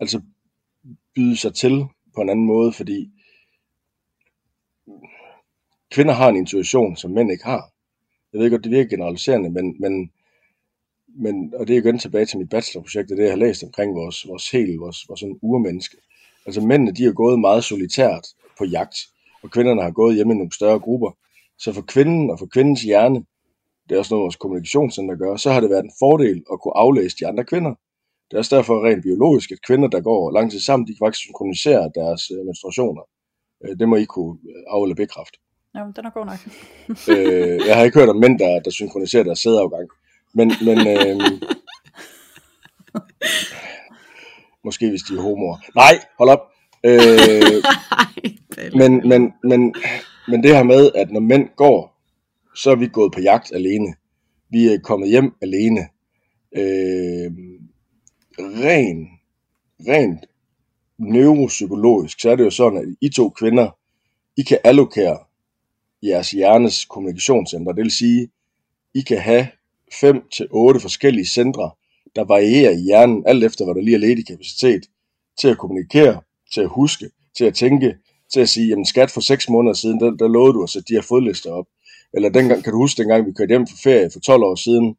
Altså byde sig til på en anden måde, fordi kvinder har en intuition, som mænd ikke har. Jeg ved godt, det virker generaliserende, men, men, men og det er igen tilbage til mit bachelorprojekt, det, det jeg har læst omkring vores, vores hel, vores, vores sådan urmenneske. Altså mændene, de har gået meget solitært på jagt, og kvinderne har gået hjemme i nogle større grupper. Så for kvinden og for kvindens hjerne, det er også noget, vores kommunikationscenter gør, så har det været en fordel at kunne aflæse de andre kvinder. Det er også derfor rent biologisk, at kvinder, der går lang tid sammen, de kan faktisk synkronisere deres øh, menstruationer. Øh, det må I kunne øh, af- eller bekræfte. Jamen, den er god nok. øh, jeg har ikke hørt om mænd, der, der synkroniserer deres sædeafgang. Men, men øh, måske hvis de er homoer. Nej, hold op. Øh, men, men, men, men det her med, at når mænd går, så er vi gået på jagt alene. Vi er kommet hjem alene. Øh, ren, rent neuropsykologisk, så er det jo sådan, at I to kvinder, I kan allokere jeres hjernes kommunikationscenter. Det vil sige, I kan have 5 til otte forskellige centre, der varierer i hjernen, alt efter hvad der lige er ledig kapacitet, til at kommunikere, til at huske, til at tænke, til at sige, jamen skat for 6 måneder siden, der, der lovede du at sætte de her fodlister op. Eller dengang, kan du huske dengang, vi kørte hjem for ferie for 12 år siden?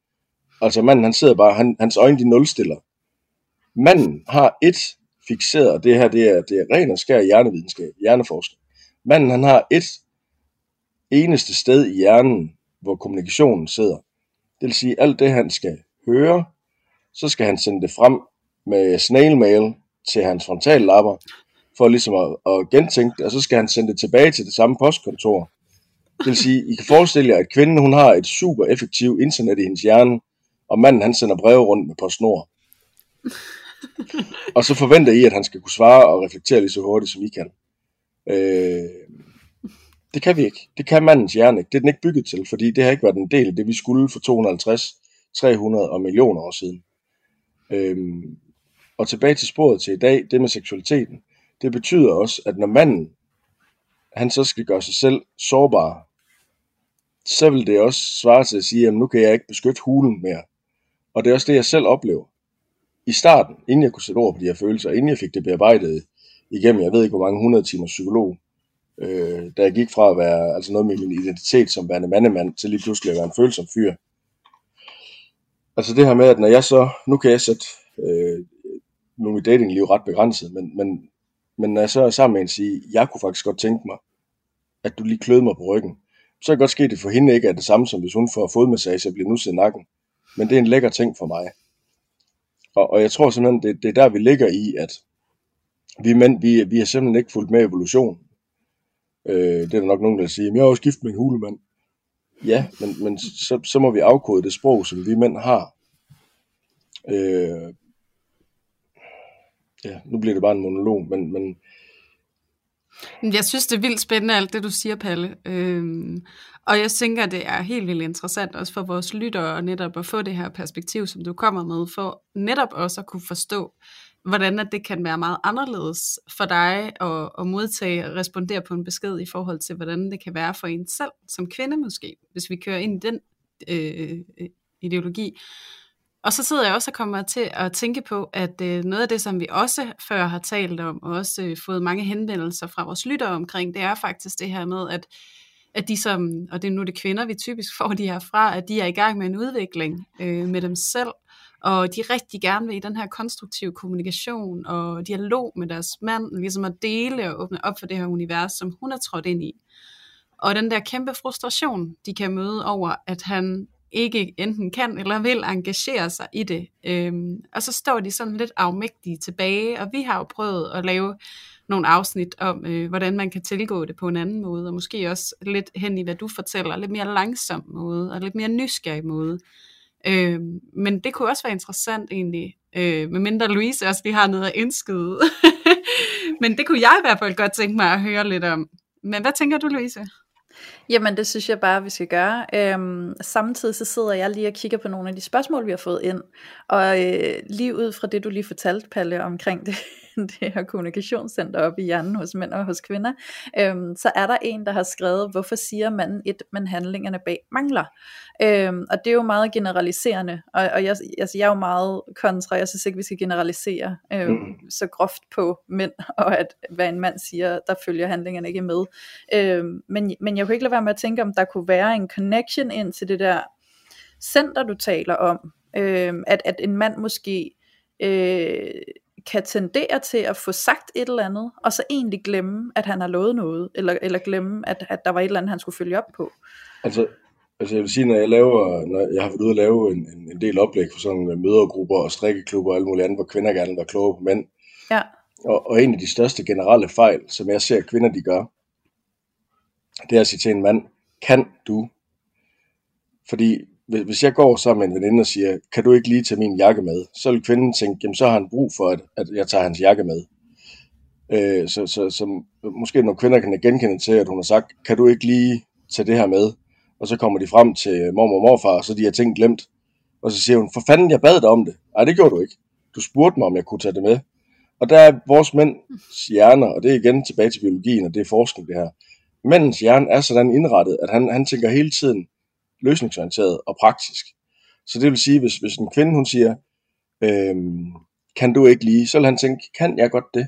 Altså manden, han sidder bare, han, hans øjne de nulstiller. Manden har et fixeret, og det her det er, det er ren og skær hjernevidenskab, hjerneforskning. Manden han har et eneste sted i hjernen, hvor kommunikationen sidder. Det vil sige, alt det han skal høre, så skal han sende det frem med snail mail til hans frontallapper, for ligesom at, at gentænke det, og så skal han sende det tilbage til det samme postkontor. Det vil sige, I kan forestille jer, at kvinden hun har et super effektivt internet i hendes hjerne, og manden han sender breve rundt med PostNord. og så forventer I, at han skal kunne svare og reflektere lige så hurtigt, som I kan. Øh, det kan vi ikke. Det kan mandens hjerne ikke. Det er den ikke bygget til, fordi det har ikke været en del af det, vi skulle for 250, 300 og millioner år siden. Øhm, og tilbage til sporet til i dag, det med seksualiteten. Det betyder også, at når manden, han så skal gøre sig selv sårbar, så vil det også svare til at sige, at nu kan jeg ikke beskytte hulen mere. Og det er også det, jeg selv oplever. I starten, inden jeg kunne sætte ord på de her følelser, inden jeg fik det bearbejdet igennem, jeg ved ikke hvor mange 100 timers psykolog, øh, da jeg gik fra at være altså noget med min identitet som værende mandemand, til lige pludselig at være en følsom fyr. Altså det her med, at når jeg så, nu kan jeg sætte, øh, nu er mit datingliv ret begrænset, men, men, men når jeg så er sammen med en sige, jeg kunne faktisk godt tænke mig, at du lige klød mig på ryggen, så kan godt ske, at det for hende ikke er det samme, som hvis hun får fodmassage og bliver nusset i nakken. Men det er en lækker ting for mig. Og, og jeg tror simpelthen, det, det er der, vi ligger i, at vi mænd, vi, vi har simpelthen ikke fulgt med evolution. Øh, det er der nok nogen, der vil sige, jeg er også gift med en hulemand. Ja, men, men så, så må vi afkode det sprog, som vi mænd har. Øh, ja, nu bliver det bare en monolog, men, men Jeg synes, det er vildt spændende, alt det du siger, Palle. Øhm, og jeg tænker, det er helt vildt interessant også for vores lyttere netop at få det her perspektiv, som du kommer med, for netop også at kunne forstå, hvordan at det kan være meget anderledes for dig at, at modtage og respondere på en besked i forhold til, hvordan det kan være for en selv som kvinde måske, hvis vi kører ind i den øh, øh, ideologi. Og så sidder jeg også og kommer til at tænke på, at øh, noget af det, som vi også før har talt om, og også øh, fået mange henvendelser fra vores lyttere omkring, det er faktisk det her med, at, at de som, og det er nu det kvinder, vi typisk får de her fra, at de er i gang med en udvikling øh, med dem selv, og de rigtig gerne vil i den her konstruktive kommunikation og dialog med deres mand, ligesom at dele og åbne op for det her univers, som hun er trådt ind i. Og den der kæmpe frustration, de kan møde over, at han ikke enten kan eller vil engagere sig i det. Øhm, og så står de sådan lidt afmægtige tilbage, og vi har jo prøvet at lave nogle afsnit om, øh, hvordan man kan tilgå det på en anden måde, og måske også lidt hen i, hvad du fortæller, lidt mere langsom måde, og lidt mere nysgerrig måde. Øh, men det kunne også være interessant egentlig, øh, medmindre Louise også lige har noget at indskyde. men det kunne jeg i hvert fald godt tænke mig at høre lidt om. Men hvad tænker du, Louise? Jamen det synes jeg bare vi skal gøre øhm, Samtidig så sidder jeg lige og kigger på nogle af de spørgsmål vi har fået ind Og øh, lige ud fra det du lige fortalte Palle omkring det det her kommunikationscenter op i hjernen hos mænd og hos kvinder, øhm, så er der en, der har skrevet, hvorfor siger manden et, men handlingerne bag mangler? Øhm, og det er jo meget generaliserende, og, og jeg, altså, jeg er jo meget kontra, jeg synes ikke, vi skal generalisere øhm, mm. så groft på mænd, og at hvad en mand siger, der følger handlingerne ikke med. Øhm, men, men jeg kunne ikke lade være med at tænke, om der kunne være en connection ind til det der center, du taler om, øhm, at, at en mand måske øh, kan tendere til at få sagt et eller andet, og så egentlig glemme, at han har lovet noget, eller, eller glemme, at, at der var et eller andet, han skulle følge op på. Altså, altså jeg vil sige, når jeg laver, når jeg har været ude at lave en, en, en del oplæg for sådan mødergrupper og strikkeklubber og alt muligt andet, hvor kvinder gerne vil være kloge på mænd. Ja. Og, og en af de største generelle fejl, som jeg ser kvinder, de gør, det er at sige til en mand, kan du? Fordi hvis jeg går sammen med en veninde og siger, kan du ikke lige tage min jakke med, så vil kvinden tænke, jamen så har han brug for, at, at jeg tager hans jakke med. Øh, så, så, så måske nogle kvinder kan genkende til, at hun har sagt, kan du ikke lige tage det her med? Og så kommer de frem til mormor og morfar, og så de har ting glemt. Og så siger hun, for fanden, jeg bad dig om det. Nej, det gjorde du ikke. Du spurgte mig, om jeg kunne tage det med. Og der er vores mænds hjerner, og det er igen tilbage til biologien, og det er forskning det her. Mændens hjerne er sådan indrettet, at han, han tænker hele tiden, løsningsorienteret og praktisk. Så det vil sige, hvis, hvis en kvinde hun siger, øhm, kan du ikke lige, så vil han tænke, kan jeg godt det?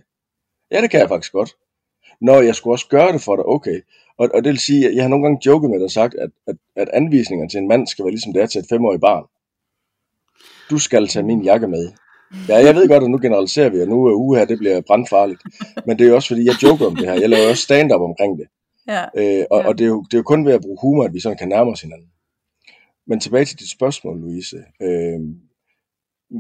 Ja, det kan jeg faktisk godt. Nå, jeg skulle også gøre det for dig, okay. Og, og det vil sige, at jeg har nogle gange joket med dig og sagt, at, at, at anvisninger til en mand skal være ligesom det er til et femårigt barn. Du skal tage min jakke med. Ja, jeg ved godt, at nu generaliserer vi, og nu er uge her, det bliver brandfarligt. Men det er jo også fordi, jeg joker om det her. Jeg laver også stand-up omkring det. Ja. Øh, og, ja. og det, er jo, det er jo kun ved at bruge humor, at vi sådan kan nærme os hinanden. Men tilbage til dit spørgsmål, Louise, øh,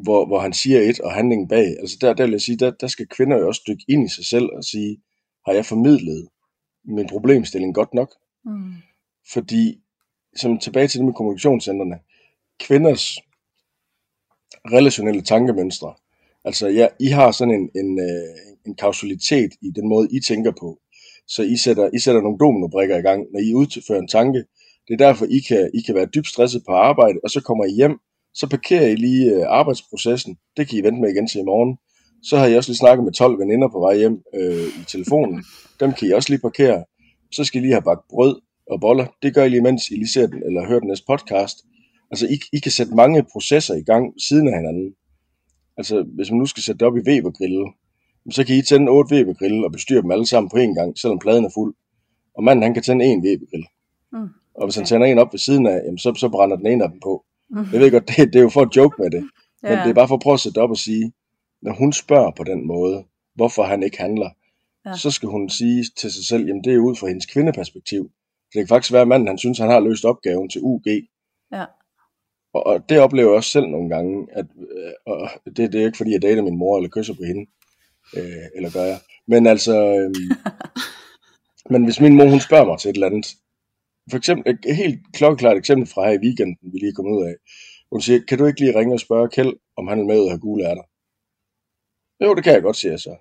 hvor, hvor han siger et, og handlingen bag. Altså der, der vil jeg sige, der, der skal kvinder jo også dykke ind i sig selv og sige, har jeg formidlet min problemstilling godt nok? Mm. Fordi, som tilbage til det med kommunikationscentrene, kvinders relationelle tankemønstre, altså ja, I har sådan en, en, øh, en kausalitet i den måde, I tænker på. Så I sætter, I sætter nogle dominobrikker i gang, når I udfører en tanke, det er derfor, I kan, I kan være dybt stresset på arbejde, og så kommer I hjem, så parkerer I lige øh, arbejdsprocessen. Det kan I vente med igen til i morgen. Så har I også lige snakket med 12 veninder på vej hjem øh, i telefonen. Dem kan I også lige parkere. Så skal I lige have bagt brød og boller. Det gør I lige, mens I lige ser den, eller hører den næste podcast. Altså, I, I kan sætte mange processer i gang siden af hinanden. Altså, hvis man nu skal sætte det op i Weber-grillen, så kan I tænde otte Weber-grille og bestyre dem alle sammen på én gang, selvom pladen er fuld. Og manden, han kan tænde én Weber-grille. Mm. Og hvis han tænder en op ved siden af, jamen, så, så brænder den ene af dem på. Mm. Jeg ved godt, det, det er jo for at joke med det. Men ja. det er bare for at prøve at sætte op og sige, når hun spørger på den måde, hvorfor han ikke handler, ja. så skal hun sige til sig selv, jamen det er ud fra hendes kvindeperspektiv. Det kan faktisk være, at manden han synes, han har løst opgaven til UG. Ja. Og, og det oplever jeg også selv nogle gange, at øh, og det, det er ikke fordi, jeg dater min mor eller kysser på hende, øh, eller gør jeg. Men altså, øh, men hvis min mor hun spørger mig til et eller andet, for eksempel, et helt klokkeklart eksempel fra her i weekenden, vi lige kom ud af. Hun siger, kan du ikke lige ringe og spørge Kjeld, om han vil med ud og have gule ærter? Jo, det kan jeg godt, siger jeg så.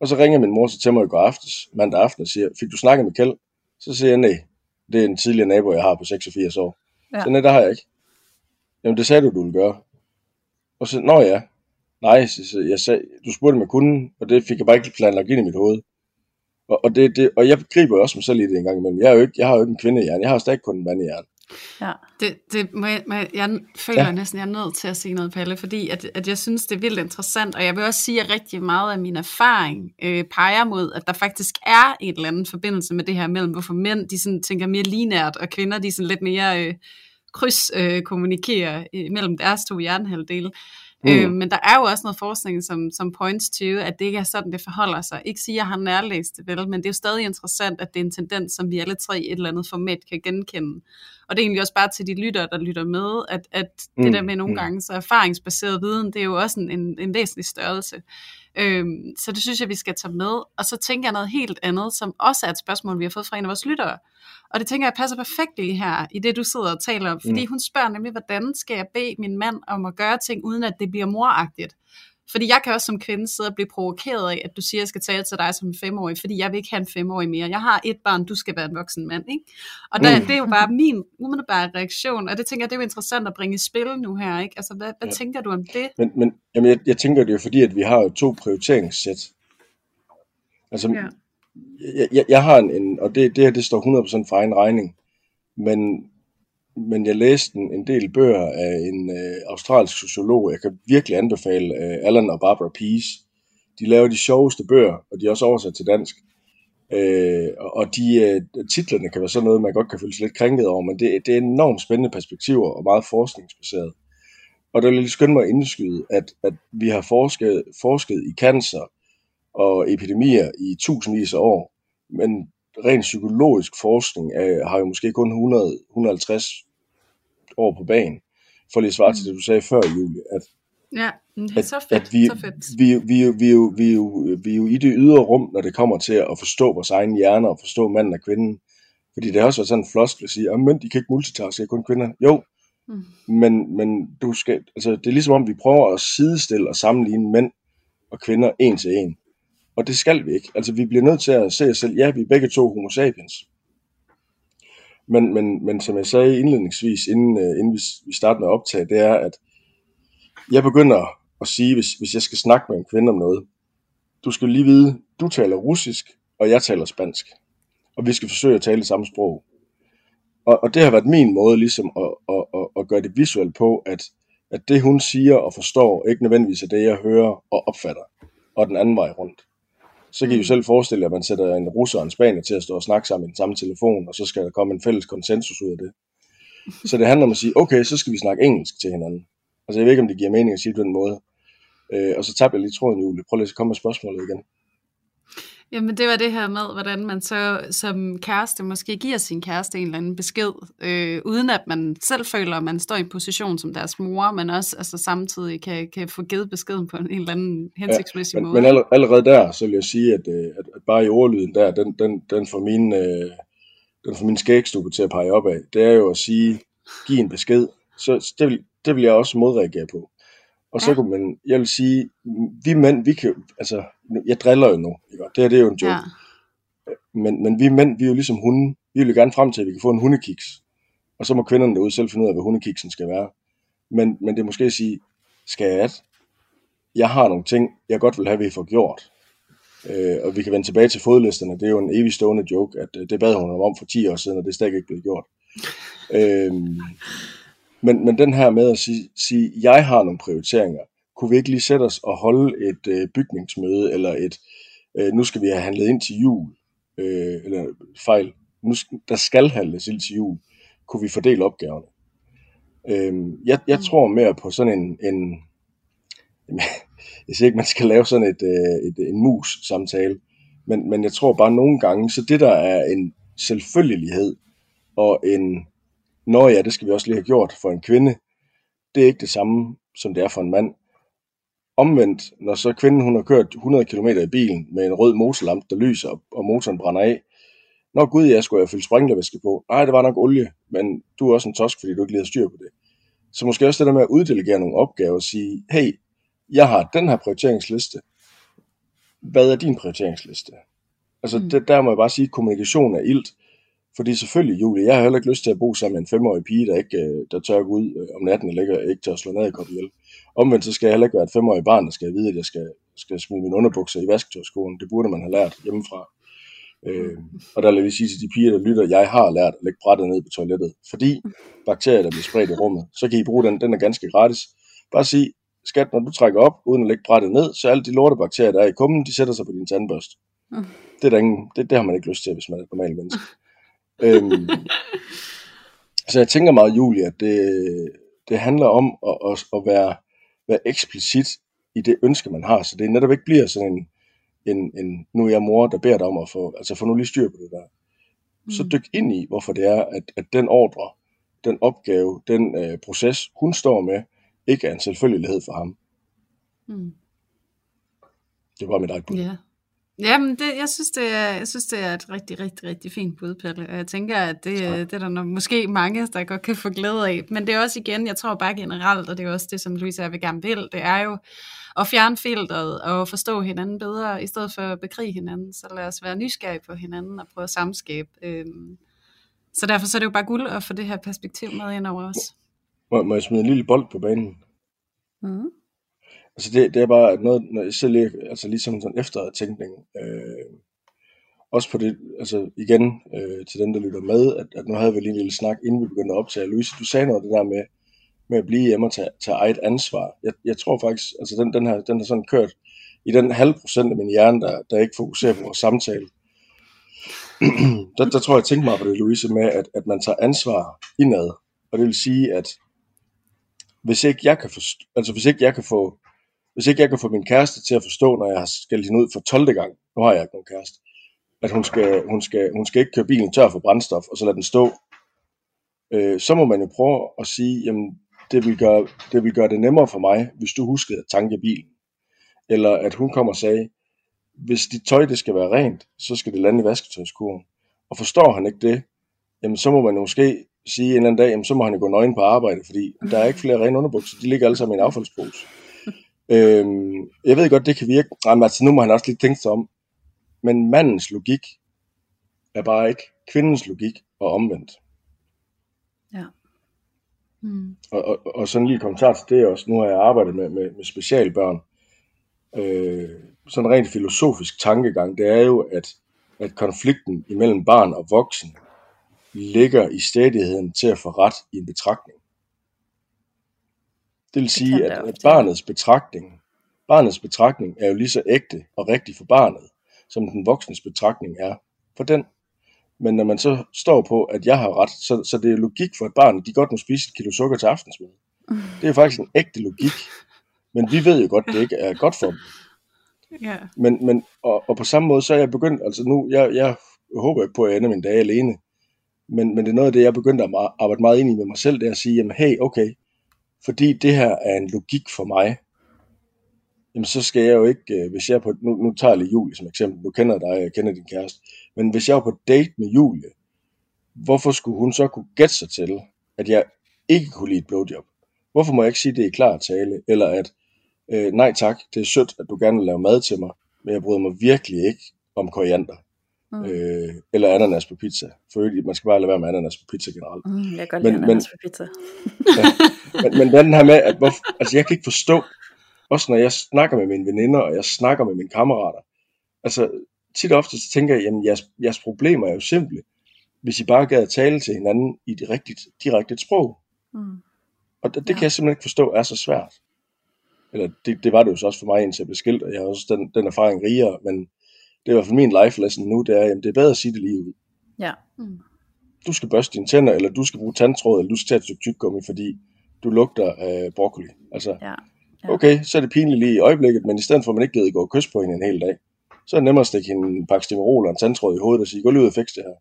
Og så ringer min mor så til mig i går aftes, mandag aften, og siger, fik du snakket med Kjeld? Så siger jeg, nej, det er en tidligere nabo, jeg har på 86 år. Ja. Så nej, det har jeg ikke. Jamen, det sagde du, du ville gøre. Og så, nå ja. Nej, så, så jeg sagde, du spurgte, om jeg kunne, og det fik jeg bare ikke planlagt ind i mit hoved. Og, og, det, det, og jeg griber også mig selv i det en gang imellem. Jeg, er jo ikke, jeg har jo ikke en kvinde i hjernen. Jeg har jo stadig kun en mand i hjernen. Ja. Det, det må jeg, må jeg, jeg føler ja. næsten, jeg er nødt til at sige noget, Palle, fordi at, at jeg synes, det er vildt interessant, og jeg vil også sige, at rigtig meget af min erfaring øh, peger mod, at der faktisk er en eller anden forbindelse med det her mellem, hvorfor mænd de sådan, tænker mere linært, og kvinder de sådan lidt mere øh, kryds øh, kommunikerer øh, mellem deres to hjernehalvdele. Mm. Øh, men der er jo også noget forskning, som, som points to, at det ikke er sådan, det forholder sig. Ikke sige, at jeg har nærlæst det vel, men det er jo stadig interessant, at det er en tendens, som vi alle tre i et eller andet format kan genkende. Og det er egentlig også bare til de lyttere, der lytter med, at, at mm. det der med nogle mm. gange, så erfaringsbaseret viden, det er jo også en, en, en væsentlig størrelse. Øhm, så det synes jeg, vi skal tage med. Og så tænker jeg noget helt andet, som også er et spørgsmål, vi har fået fra en af vores lyttere. Og det tænker jeg passer perfekt lige her, i det du sidder og taler om. Fordi mm. hun spørger nemlig, hvordan skal jeg bede min mand om at gøre ting, uden at det bliver moragtigt? Fordi jeg kan også som kvinde sidde og blive provokeret af, at du siger, at jeg skal tale til dig som en femårig, fordi jeg vil ikke have en femårig mere. Jeg har et barn, du skal være en voksen mand. Ikke? Og der, mm. det er jo bare min umiddelbare reaktion, og det tænker jeg, det er jo interessant at bringe i spil nu her. Ikke? Altså, hvad, hvad ja. tænker du om det? Men, men jamen, jeg, jeg tænker det jo fordi, at vi har jo to prioriteringssæt. Altså, ja. jeg, jeg, jeg har en, en og det, det her det står 100% for egen regning, men men jeg læste en, en del bøger af en øh, australsk sociolog. Jeg kan virkelig anbefale øh, Alan og Barbara Pease. De laver de sjoveste bøger, og de er også oversat til dansk. Øh, og de øh, titlerne kan være sådan noget, man godt kan føle sig lidt krænket over, men det, det er enormt spændende perspektiver og meget forskningsbaseret. Og der er lidt skønt mig at indskyde, at, at vi har forsket, forsket i cancer og epidemier i tusindvis af år, men rent psykologisk forskning er, har jo måske kun 100, 150 år på banen, for lige at svare mm. til det, du sagde før, Julie, at, ja, det er så fedt, at vi, så fedt. Vi, vi, vi, vi, vi, vi, vi er jo i det ydre rum, når det kommer til at forstå vores egen hjerne og forstå manden og kvinden. Fordi det har også været sådan en flosk at sige, at mænd de kan ikke multitaske, kun kvinder. Jo, mm. men, men du skal, altså, det er ligesom om, vi prøver at sidestille og sammenligne mænd og kvinder en til en. Og det skal vi ikke. Altså, vi bliver nødt til at se os selv, ja, vi er begge to homo sapiens. Men, men, men som jeg sagde indledningsvis, inden, øh, inden vi, vi starter med at optage, det er, at jeg begynder at sige, hvis, hvis jeg skal snakke med en kvinde om noget, du skal lige vide, du taler russisk, og jeg taler spansk. Og vi skal forsøge at tale det samme sprog. Og, og det har været min måde ligesom at, at, at, at gøre det visuelt på, at, at det hun siger og forstår, ikke nødvendigvis er det, jeg hører og opfatter, og den anden vej rundt så kan I jo mm. selv forestille jer, at man sætter en russer og en spanier til at stå og snakke sammen i den samme telefon, og så skal der komme en fælles konsensus ud af det. Så det handler om at sige, okay, så skal vi snakke engelsk til hinanden. Altså jeg ved ikke, om det giver mening at sige det på den måde. Øh, og så tabte jeg lige tråden, Julie. Prøv lige at komme med spørgsmålet igen. Jamen det var det her med, hvordan man så som kæreste måske giver sin kæreste en eller anden besked, øh, uden at man selv føler, at man står i en position som deres mor, men også altså, samtidig kan, kan få givet beskeden på en, eller anden hensigtsmæssig ja, men, måde. Men allerede der, så vil jeg sige, at, øh, at, at bare i ordlyden der, den, den, den får min, øh, den får min skægstube til at pege op af, det er jo at sige, giv en besked. Så det vil, det vil jeg også modreagere på. Og så ja. kunne man, jeg vil sige, vi mænd, vi kan altså, jeg driller jo nu, ikke? det her det er jo en joke. Ja. Men, men vi mænd, vi er jo ligesom hunde, vi vil jo gerne frem til, at vi kan få en hundekiks. Og så må kvinderne derude selv finde ud af, hvad hundekiksen skal være. Men, men det er måske at sige, skat, jeg har nogle ting, jeg godt vil have, at vi får gjort. Øh, og vi kan vende tilbage til fodlisterne. Det er jo en evig stående joke, at øh, det bad hun om for 10 år siden, og det er stadig ikke blevet gjort. øh, men, men den her med at sige, sige, jeg har nogle prioriteringer, kunne vi ikke lige sætte os og holde et øh, bygningsmøde, eller et, øh, nu skal vi have handlet ind til jul, øh, eller fejl, nu, der skal handles ind til jul, kunne vi fordele opgaverne. Øh, jeg, jeg mm. tror mere på sådan en, en jeg siger ikke, man skal lave sådan et, øh, et, en mus-samtale, men, men jeg tror bare nogle gange, så det der er en selvfølgelighed, og en, nå ja, det skal vi også lige have gjort for en kvinde, det er ikke det samme, som det er for en mand. Omvendt, når så kvinden hun har kørt 100 km i bilen med en rød motorlampe, der lyser, og motoren brænder af, Nå gud, jeg skulle have fyldt springlervæske på. Nej, det var nok olie, men du er også en tosk, fordi du ikke lige har styr på det. Så måske også det der med at uddelegere nogle opgaver og sige, hey, jeg har den her prioriteringsliste. hvad er din prioriteringsliste? Altså, mm. det, der må jeg bare sige, at kommunikation er ilt. Fordi selvfølgelig, Julie, jeg har heller ikke lyst til at bo sammen med en femårig pige, der ikke øh, der tør gå ud øh, om natten eller ikke, ikke tør at slå ned i kop ihjel. Omvendt så skal jeg heller ikke være et femårig barn, der skal vide, at jeg skal, skal smide mine underbukser i vasketøjskolen. Det burde man have lært hjemmefra. Øh, og der vil jeg sige til de piger, der lytter, jeg har lært at lægge brættet ned på toilettet. Fordi bakterier, der bliver spredt i rummet, så kan I bruge den. Den er ganske gratis. Bare sig, skat, når du trækker op, uden at lægge brættet ned, så alle de lortebakterier, der er i kummen, de sætter sig på din tandbørste. Mm. Det, er der ingen, det, det har man ikke lyst til, hvis man er et normalt menneske. øhm, så jeg tænker meget, Julie, at det, det handler om at, at, at være, være eksplicit i det ønske, man har, så det netop ikke bliver sådan en, en, en nu er jeg mor, der beder dig om at få, altså få nu lige styr på det der. Mm. Så dyk ind i, hvorfor det er, at, at den ordre, den opgave, den øh, proces, hun står med, ikke er en selvfølgelighed for ham. Mm. Det var mit eget bud. Ja. Jamen, det, jeg, synes, det er, jeg synes, det er et rigtig, rigtig, rigtig fint bud, Pelle. Jeg tænker, at det, det er der nok, måske mange, der godt kan få glæde af. Men det er også igen, jeg tror bare generelt, og det er også det, som Louise jeg gerne vil, det er jo at fjerne filtret og forstå hinanden bedre, i stedet for at bekrige hinanden. Så lad os være nysgerrige på hinanden og prøve at samskabe. Øhm, så derfor så er det jo bare guld at få det her perspektiv med ind over os. Må, må jeg smide en lille bold på banen? Mm. Altså det, det er bare noget, når jeg selv lige, altså ligesom sådan eftertænkning, øh, også på det, altså igen øh, til dem, der lytter med, at, at nu havde vi lige en lille snak, inden vi begyndte at optage. Louise, du sagde noget af det der med, med at blive hjemme og tage, tage eget ansvar. Jeg, jeg tror faktisk, altså den, den, her, den har sådan kørt i den halv procent af min hjerne, der, der ikke fokuserer på vores samtale. der, der tror jeg, jeg tænkte mig på det, Louise, med, at, at man tager ansvar indad. Og det vil sige, at hvis ikke jeg kan, forst- altså hvis ikke jeg kan få hvis ikke jeg kan få min kæreste til at forstå, når jeg skal hende ud for 12. gang, nu har jeg ikke nogen kæreste, at hun skal, hun skal, hun skal ikke køre bilen tør for brændstof, og så lade den stå, øh, så må man jo prøve at sige, jamen, det vil, gøre, det vil gøre det nemmere for mig, hvis du huskede at tanke bilen. Eller at hun kommer og sagde, hvis dit tøj det skal være rent, så skal det lande i vasketøjskurven. Og forstår han ikke det, jamen så må man måske sige en eller anden dag, jamen så må han jo gå nøgen på arbejde, fordi der er ikke flere rene underbukser, de ligger alle sammen i en affaldspose. Øhm, jeg ved godt, det kan virke, jamen, altså nu må han også lige tænke sig om, men mandens logik er bare ikke kvindens logik og omvendt. Ja. Mm. Og, og, og sådan lige kommentar til det også, nu har jeg arbejdet med, med, med specialbørn, øh, sådan en rent filosofisk tankegang, det er jo, at, at konflikten imellem barn og voksen ligger i stedigheden til at få ret i en betragtning. Det vil sige, at, at barnets betragtning, barnets betragtning er jo lige så ægte og rigtig for barnet, som den voksnes betragtning er for den. Men når man så står på, at jeg har ret, så, så det er logik for et barn, de godt må spise et kilo sukker til aftensmad. Det er faktisk en ægte logik. Men vi ved jo godt, det ikke er godt for dem. Yeah. Men, men, og, og på samme måde, så er jeg begyndt, altså nu, jeg, jeg håber ikke på, at jeg ender min dage alene, men, men det er noget af det, jeg er begyndt at arbejde meget ind i med mig selv, det er at sige, jamen hey, okay, fordi det her er en logik for mig, jamen så skal jeg jo ikke, øh, hvis jeg på, nu, nu tager jeg lige Julie som eksempel, nu kender dig, jeg kender din kæreste, men hvis jeg er på date med Julie, hvorfor skulle hun så kunne gætte sig til, at jeg ikke kunne lide et blowjob? Hvorfor må jeg ikke sige, at det er klar tale, eller at, øh, nej tak, det er sødt, at du gerne vil lave mad til mig, men jeg bryder mig virkelig ikke om koriander. Mm. Øh, eller ananas på pizza. For man skal bare lade være med ananas på pizza generelt. Mm, jeg kan godt lide ananas men, på pizza. ja, men, men den her med, at hvor, altså jeg kan ikke forstå, også når jeg snakker med mine veninder, og jeg snakker med mine kammerater, altså tit og ofte så tænker jeg, jamen jeres, jeres problemer er jo simple, hvis I bare gad at tale til hinanden i det rigtigt, direkte sprog. Mm. Og det, det ja. kan jeg simpelthen ikke forstå er så svært. Eller det, det var det jo så også for mig, indtil jeg blev skilt, og jeg har også den, den erfaring rigere, men det er i hvert fald min life lesson nu, det er, jamen, det er bedre at sige det lige ud. Ja. Mm. Du skal børste dine tænder, eller du skal bruge tandtråd, eller du skal tage et stykke tyggegummi, fordi du lugter af broccoli. Altså, ja. Ja. okay, så er det pinligt lige i øjeblikket, men i stedet for at man ikke gider gå og kysse på hende en hel dag, så er det nemmere at stikke hende en pakke stimerol og en tandtråd i hovedet og sige, gå lige ud og fikse det her.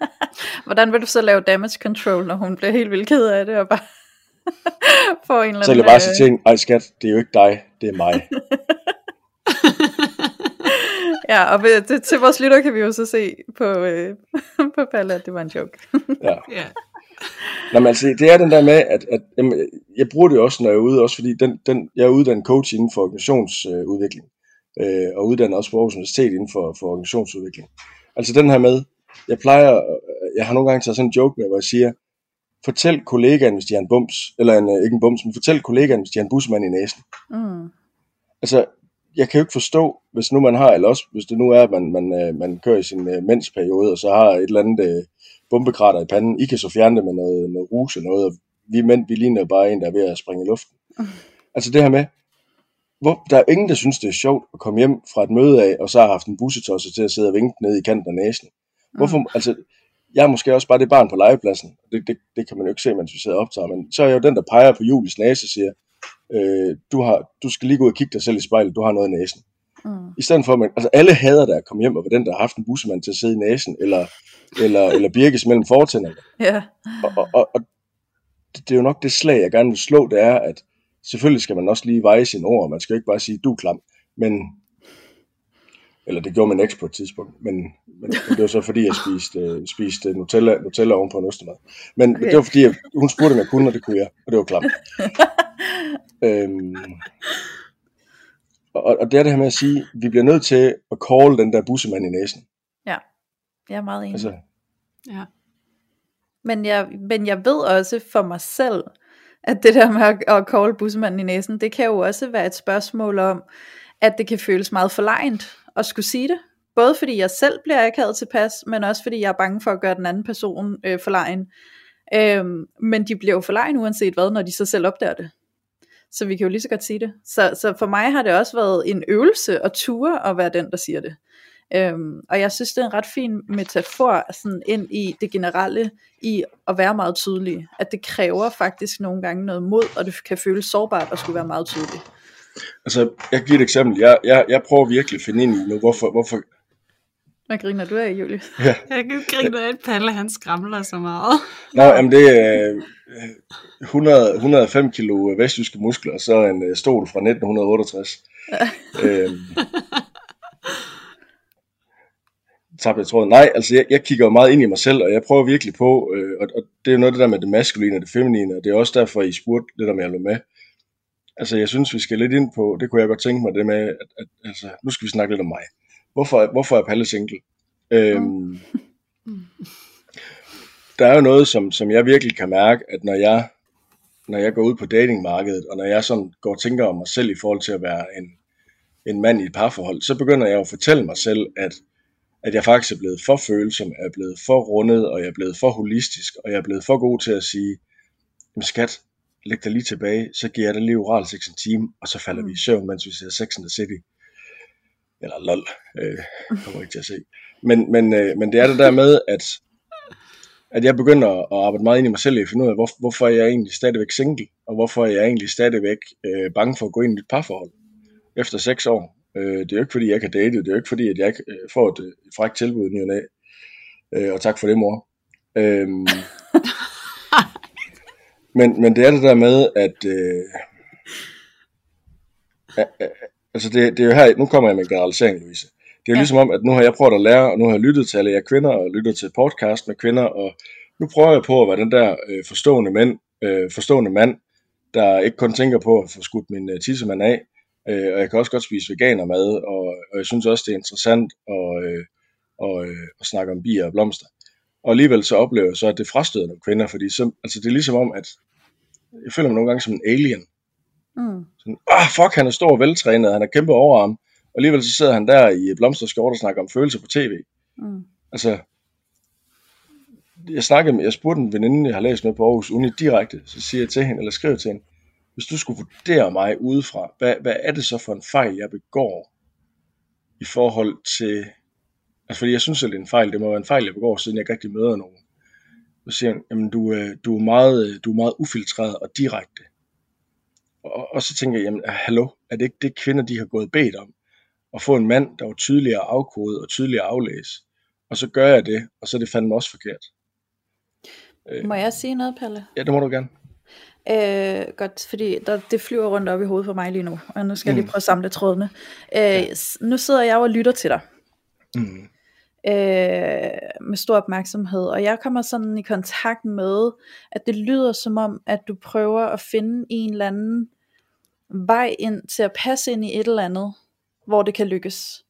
Hvordan vil du så lave damage control, når hun bliver helt vildt ked af det, og bare får en eller anden... Så vil jeg bare sige til hende, ej skat, det er jo ikke dig, det er mig. ja, og det, til vores lytter kan vi jo så se på, øh, på Palle, at det var en joke. ja. ja. Nå, men altså, det er den der med, at, at jamen, jeg bruger det også, når jeg er ude, også fordi den, den, jeg er uddannet coach inden for organisationsudvikling. øh, og uddannet også på Aarhus Universitet inden for, for organisationsudvikling. Altså den her med, jeg plejer, jeg har nogle gange taget sådan en joke med, hvor jeg siger, fortæl kollegaen, hvis de har en bums, eller en, øh, ikke en bums, men fortæl kollegaen, hvis de har en bussemand i næsen. Mm. Altså, jeg kan jo ikke forstå, hvis nu man har, eller også hvis det nu er, at man, man, øh, man kører i sin uh, mensperiode, og så har et eller andet uh, bombekrater i panden, I kan så fjerne det med noget, noget rus og noget, og vi mænd, vi ligner bare en, der er ved at springe i luften. Mm. Altså det her med, hvor, der er ingen, der synes, det er sjovt at komme hjem fra et møde af, og så har haft en bussetosse til at sidde og vinke ned i kanten af næsen. Hvorfor, mm. altså, jeg er måske også bare det barn på legepladsen. Det, det, det kan man jo ikke se, mens vi sidder og optager, men så er jeg jo den, der peger på Julies næse og siger, øh, du, har, du skal lige gå ud og kigge dig selv i spejlet, du har noget i næsen. Mm. I stedet for, at man, altså alle hader der at komme hjem og være den, der har haft en bussemand til at sidde i næsen, eller, eller, eller birkes mellem fortænderne. Ja. Og, og, og, og det, det er jo nok det slag, jeg gerne vil slå, det er, at selvfølgelig skal man også lige veje sine ord, man skal ikke bare sige, du er klam, men eller det gjorde min eks på et tidspunkt, men, men, det var så fordi, jeg spiste, spiste Nutella, Nutella oven på en ostemad. Men okay. det var fordi, jeg, hun spurgte, om jeg kunne, og det kunne jeg, og det var klart. øhm, og, og det er det her med at sige, vi bliver nødt til at call den der bussemand i næsen. Ja, jeg er meget enig. Altså, ja. Men jeg, men jeg ved også for mig selv, at det der med at, at call bussemanden i næsen, det kan jo også være et spørgsmål om, at det kan føles meget forlegent at skulle sige det. Både fordi jeg selv bliver akavet tilpas, men også fordi jeg er bange for at gøre den anden person øh, forlegen. Øhm, men de bliver jo forlegen uanset hvad, når de så selv opdager det. Så vi kan jo lige så godt sige det. Så, så for mig har det også været en øvelse at ture at være den, der siger det. Øhm, og jeg synes, det er en ret fin metafor sådan ind i det generelle, i at være meget tydelig. At det kræver faktisk nogle gange noget mod, og det kan føles sårbart at skulle være meget tydelig. Altså, jeg giver et eksempel. Jeg, jeg, jeg prøver virkelig at finde ind i nu, hvorfor, hvorfor hvad griner du af, Julie? Ja. Jeg kan grine af, at Palle han skramler så meget. Nå, jamen det er 100, 105 kilo vestjyske muskler, og så en øh, stol fra 1968. Ja. øhm, tabte jeg tråden. Nej, altså jeg, jeg kigger jo meget ind i mig selv, og jeg prøver virkelig på, øh, og, og det er jo noget det der med det maskuline og det feminine, og det er også derfor, I spurgte lidt om jeg med. Altså jeg synes, vi skal lidt ind på, det kunne jeg godt tænke mig, det med, at, at altså, nu skal vi snakke lidt om mig. Hvorfor, hvorfor er Palle single? Øhm, der er jo noget, som, som jeg virkelig kan mærke, at når jeg, når jeg går ud på datingmarkedet, og når jeg sådan går og tænker om mig selv i forhold til at være en, en mand i et parforhold, så begynder jeg at fortælle mig selv, at, at jeg faktisk er blevet for følsom, er blevet for rundet, og jeg er blevet for holistisk, og jeg er blevet for god til at sige, jamen skat, læg dig lige tilbage, så giver jeg dig lige oral sex en time, og så falder mm. vi i søvn, mens vi ser Sex and the City. Eller lol, øh, kommer ikke til at se. Men, men, øh, men det er det der med, at, at jeg begynder at arbejde meget ind i mig selv, og finde ud af, hvor, hvorfor er jeg egentlig stadigvæk single, og hvorfor er jeg egentlig stadigvæk øh, bange for at gå ind i et parforhold efter seks år. Øh, det er jo ikke fordi, jeg kan date, det er jo ikke fordi, at jeg øh, får et, et frækt tilbud i ny øh, og tak for det, mor. Øh, men, men det er det der med, at... Øh, altså det, det er jo her, nu kommer jeg med en generalisering, Louise. Det er jo ja. ligesom om, at nu har jeg prøvet at lære, og nu har jeg lyttet til alle jer kvinder, og lyttet til podcast med kvinder, og nu prøver jeg på at være den der øh, forstående, mænd, øh, forstående mand, der ikke kun tænker på at få skudt min øh, tissemand af, øh, og jeg kan også godt spise veganermad, og, og jeg synes også, det er interessant at, øh, og, øh, at snakke om bier og blomster. Og alligevel så oplever jeg så, at det frastøder nogle kvinder, fordi så, altså det er ligesom om, at jeg føler mig nogle gange som en alien. Mm. Sådan, ah, fuck, han er stor og veltrænet, han har kæmpe overarm, og alligevel så sidder han der i blomsterskjort og snakker om følelser på tv. Mm. Altså, jeg snakkede med, jeg spurgte en veninde, jeg har læst med på Aarhus Uni direkte, så siger jeg til hende, eller skriver til hende, hvis du skulle vurdere mig udefra, hvad, hvad er det så for en fejl, jeg begår i forhold til, altså fordi jeg synes at det er en fejl, det må være en fejl, jeg begår, siden jeg ikke rigtig møder nogen. Så siger han, jamen du, øh, du, er meget, du er meget ufiltreret og direkte. Og, og så tænker jeg, jamen hallo, er det ikke det kvinder, de har gået bedt om? At få en mand, der var tydeligere afkodet og tydeligere aflæse. Og så gør jeg det, og så er det fandme også forkert. Må jeg sige noget, Palle? Ja, det må du gerne. Øh, godt, fordi der, det flyver rundt op i hovedet for mig lige nu, og nu skal mm. jeg lige mm. prøve at samle trådene. Øh, ja. Nu sidder jeg og lytter til dig. Mm øh, med stor opmærksomhed. Og jeg kommer sådan i kontakt med, at det lyder som om, at du prøver at finde en eller anden vej ind til at passe ind i et eller andet, hvor det kan lykkes.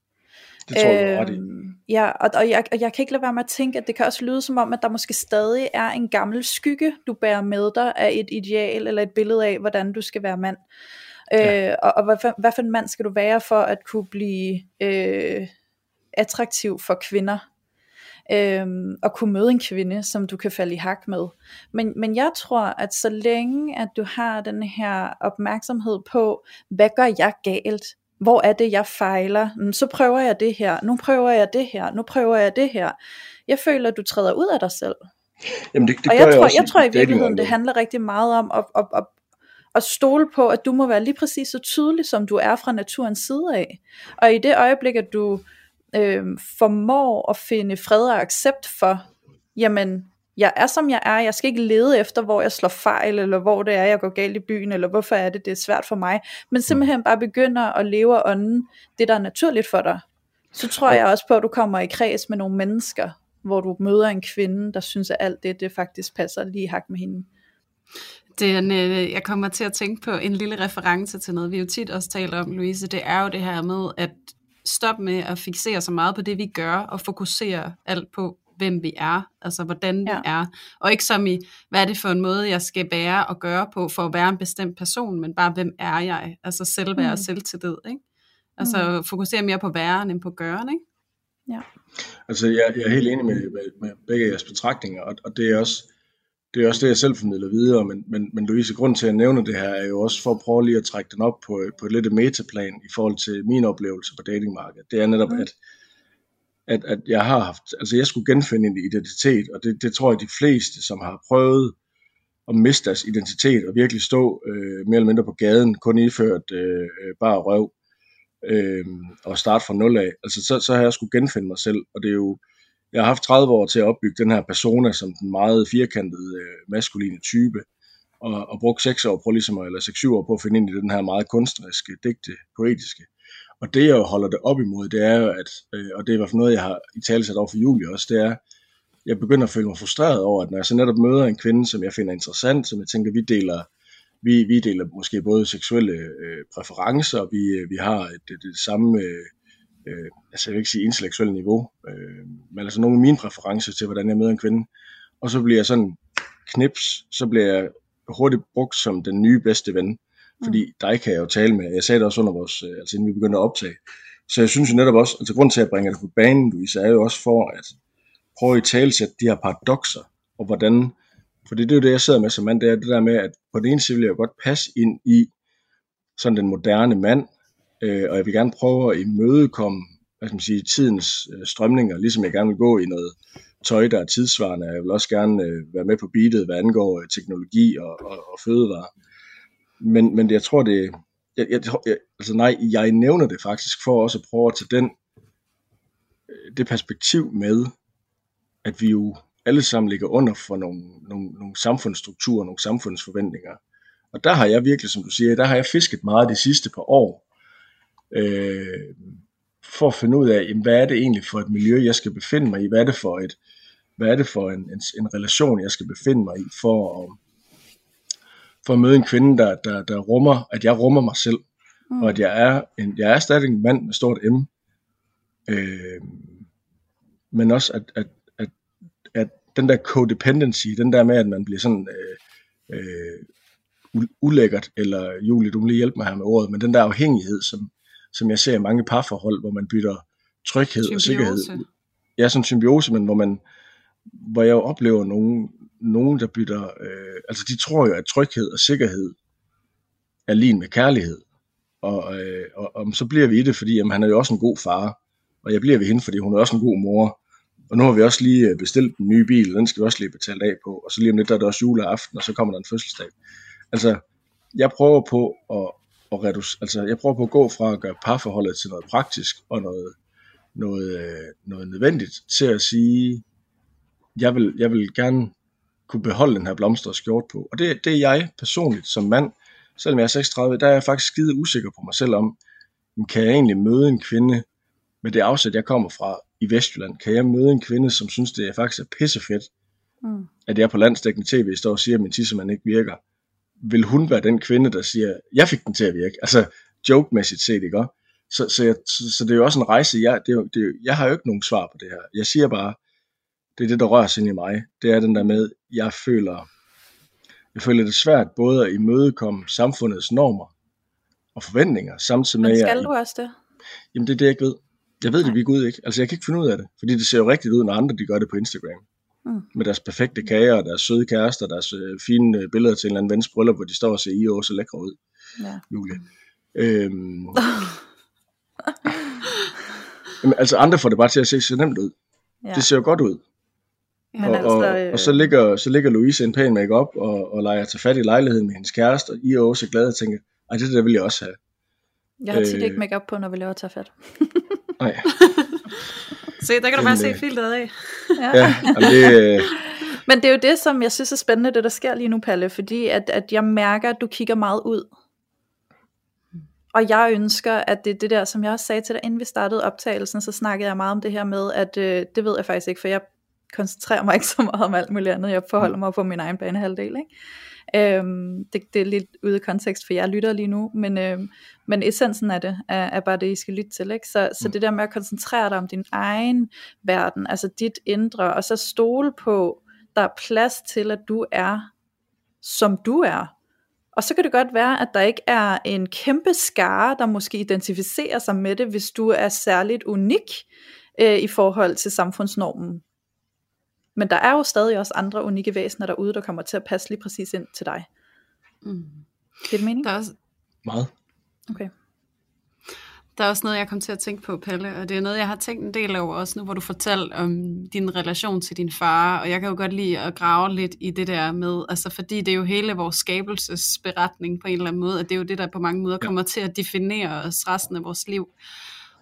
Det tror jeg, øh, ret i. Øhm, ja, og, og, jeg, og jeg kan ikke lade være med at tænke, at det kan også lyde som om, at der måske stadig er en gammel skygge, du bærer med dig af et ideal eller et billede af, hvordan du skal være mand. Ja. Øh, og og hvad, hvad for en mand skal du være for at kunne blive øh, attraktiv for kvinder? Øhm, og kunne møde en kvinde, som du kan falde i hak med. Men, men jeg tror, at så længe at du har den her opmærksomhed på, hvad gør jeg galt? Hvor er det, jeg fejler? Så prøver jeg det her, nu prøver jeg det her, nu prøver jeg det her. Jeg føler, at du træder ud af dig selv. Jamen det, det og jeg, jeg tror, jeg tror i virkeligheden, det handler rigtig meget om at, at, at, at stole på, at du må være lige præcis så tydelig, som du er fra naturens side af. Og i det øjeblik, at du øh, formår at finde fred og accept for, jamen, jeg er som jeg er, jeg skal ikke lede efter, hvor jeg slår fejl, eller hvor det er, jeg går galt i byen, eller hvorfor er det, det er svært for mig, men simpelthen bare begynder at leve og ånden, det der er naturligt for dig, så tror jeg også på, at du kommer i kreds med nogle mennesker, hvor du møder en kvinde, der synes, at alt det, det faktisk passer lige hak med hende. Det er en, øh, jeg kommer til at tænke på en lille reference til noget, vi jo tit også taler om, Louise. Det er jo det her med, at stoppe med at fixere så meget på det, vi gør, og fokusere alt på, hvem vi er, altså hvordan vi ja. er, og ikke som i, hvad er det for en måde, jeg skal være og gøre på, for at være en bestemt person, men bare, hvem er jeg, altså selvværd mm. og selvtillid, ikke? Altså mm. fokusere mere på væren end på gøren, ikke? Ja. Altså jeg, jeg er helt enig med, med, med begge jeres betragtninger, og, og det er også det er også det, jeg selv formidler videre, men, men, men Louise, grund til at nævne det her, er jo også for at prøve lige at trække den op på, på et lidt metaplan i forhold til min oplevelse på datingmarkedet. Det er netop, mm. at, at, at jeg har haft, altså jeg skulle genfinde en identitet, og det, det tror jeg de fleste, som har prøvet at miste deres identitet og virkelig stå øh, mere eller mindre på gaden, kun iført øh, bare røv, øh, og starte fra nul af, altså så, så har jeg skulle genfinde mig selv, og det er jo, jeg har haft 30 år til at opbygge den her persona som den meget firkantede øh, maskuline type, og, og brugt 6 år på ligesom, eller 6-7 år på at finde ind i den her meget kunstneriske, digte, poetiske. Og det jeg holder det op imod, det er jo, at, øh, og det er i hvert fald noget, jeg har i tale sat over for Julie også, det er, jeg begynder at føle mig frustreret over, at når jeg så netop møder en kvinde, som jeg finder interessant, som jeg tænker, vi deler, vi, vi deler måske både seksuelle øh, præferencer, vi, øh, vi har et, det, det samme øh, øh, altså jeg vil ikke sige intellektuelt niveau, øh, men altså nogle af mine præferencer til, hvordan jeg møder en kvinde. Og så bliver jeg sådan knips, så bliver jeg hurtigt brugt som den nye bedste ven. Fordi mm. dig kan jeg jo tale med. Jeg sagde det også under vores, øh, altså inden vi begyndte at optage. Så jeg synes jo netop også, altså grund til at bringe det på banen, Louise, er jo også for at prøve at tale til de her paradoxer, og hvordan, for det er jo det, jeg sidder med som mand, det er det der med, at på den ene side vil jeg godt passe ind i sådan den moderne mand, øh, og jeg vil gerne prøve at imødekomme hvad skal man sige, tidens øh, strømninger, ligesom jeg gerne vil gå i noget tøj, der er tidsvarende. Jeg vil også gerne øh, være med på beatet, hvad angår øh, teknologi og, og, og fødevarer. Men, men jeg tror, det jeg, jeg, jeg, altså nej, jeg nævner det faktisk for også at prøve at tage den, øh, det perspektiv med, at vi jo alle sammen ligger under for nogle, nogle, nogle samfundsstrukturer, nogle samfundsforventninger. Og der har jeg virkelig, som du siger, der har jeg fisket meget de sidste par år, øh, for at finde ud af, jamen, hvad er det egentlig for et miljø, jeg skal befinde mig i, hvad er det for, et, hvad er det for en, en, en relation, jeg skal befinde mig i, for at, for at møde en kvinde, der, der, der rummer, at jeg rummer mig selv, mm. og at jeg er, en, jeg er stadig en mand med stort M, øh, men også at, at, at, at den der codependency, den der med, at man bliver sådan øh, øh, ulækkert, eller Julie, du må lige hjælpe mig her med ordet, men den der afhængighed, som, som jeg ser i mange parforhold, hvor man bytter tryghed symbiose. og sikkerhed. Ja, sådan en symbiose, men hvor man, hvor jeg jo oplever nogen, nogen der bytter, øh, altså de tror jo, at tryghed og sikkerhed er lige med kærlighed. Og, øh, og, og så bliver vi i det, fordi jamen, han er jo også en god far, og jeg bliver ved hende, fordi hun er også en god mor. Og nu har vi også lige øh, bestilt en ny bil, den skal vi også lige betale af på, og så lige om lidt der er det også juleaften, og så kommer der en fødselsdag. Altså, jeg prøver på at, at reducere, altså jeg prøver på at gå fra at gøre parforholdet til noget praktisk og noget, noget, øh, noget nødvendigt, til at sige, jeg vil, jeg vil gerne kunne beholde den her blomster og skjort på. Og det, det er jeg personligt som mand, selvom jeg er 36, der er jeg faktisk skide usikker på mig selv om, kan jeg egentlig møde en kvinde med det afsæt, jeg kommer fra i Vestjylland? Kan jeg møde en kvinde, som synes, det er faktisk er pissefedt, mm. at jeg på landsdækkende tv står og siger, at min tissemand ikke virker? Vil hun være den kvinde, der siger, jeg fik den til at virke. Altså joke-mæssigt set, ikke? Så, så, jeg, så, så det er jo også en rejse. Jeg, det er, jo, det er, jeg har jo ikke nogen svar på det her. Jeg siger bare, det er det, der rører sig ind i mig. Det er den der med, jeg føler, jeg føler det svært både at imødekomme samfundets normer og forventninger, samtidig med... Men skal du også det? Jamen det er det, jeg ikke ved. Jeg ved det vi Gud ikke. Altså jeg kan ikke finde ud af det, fordi det ser jo rigtigt ud, når andre de gør det på Instagram. Mm. Med deres perfekte kager, og deres søde kærester, deres øh, fine øh, billeder til en eller anden vens bryllup, hvor de står og ser I så lækre ud. Ja. Julie. Øhm, jamen, altså andre får det bare til at se så nemt ud. Ja. Det ser jo godt ud. Men og, altså, og, øh... og så ligger, så ligger Louise en pæn make op og, og leger til fat i lejligheden med hendes kæreste, og I er også glade og tænker, ej, det der vil jeg også have. Jeg har tit øh... ikke make op på, når vi laver tage fat. Nej. se, der kan du bare se filteret af. ja, ja det, øh... Men det er jo det, som jeg synes er spændende, det der sker lige nu, Palle, fordi at, at jeg mærker, at du kigger meget ud. Og jeg ønsker, at det er det der, som jeg også sagde til dig, inden vi startede optagelsen, så snakkede jeg meget om det her med, at øh, det ved jeg faktisk ikke, for jeg koncentrerer mig ikke så meget om alt muligt andet. Jeg forholder mig på min egen banehalvdel. Ikke? Øhm, det, det er lidt ude af kontekst, for jeg lytter lige nu, men, øhm, men essensen af det er, er bare det, I skal lytte til. Ikke? Så, så mm. det der med at koncentrere dig om din egen verden, altså dit indre, og så stole på, der er plads til, at du er, som du er. Og så kan det godt være, at der ikke er en kæmpe skare, der måske identificerer sig med det, hvis du er særligt unik øh, i forhold til samfundsnormen. Men der er jo stadig også andre unikke væsener derude, der kommer til at passe lige præcis ind til dig. Mm. Det det mening? Der er også... Meget. Okay. Der er også noget, jeg kom til at tænke på, Palle, og det er noget, jeg har tænkt en del over også nu, hvor du fortalte om din relation til din far, og jeg kan jo godt lide at grave lidt i det der med, altså fordi det er jo hele vores skabelsesberetning på en eller anden måde, at det er jo det, der på mange måder kommer til at definere os resten af vores liv.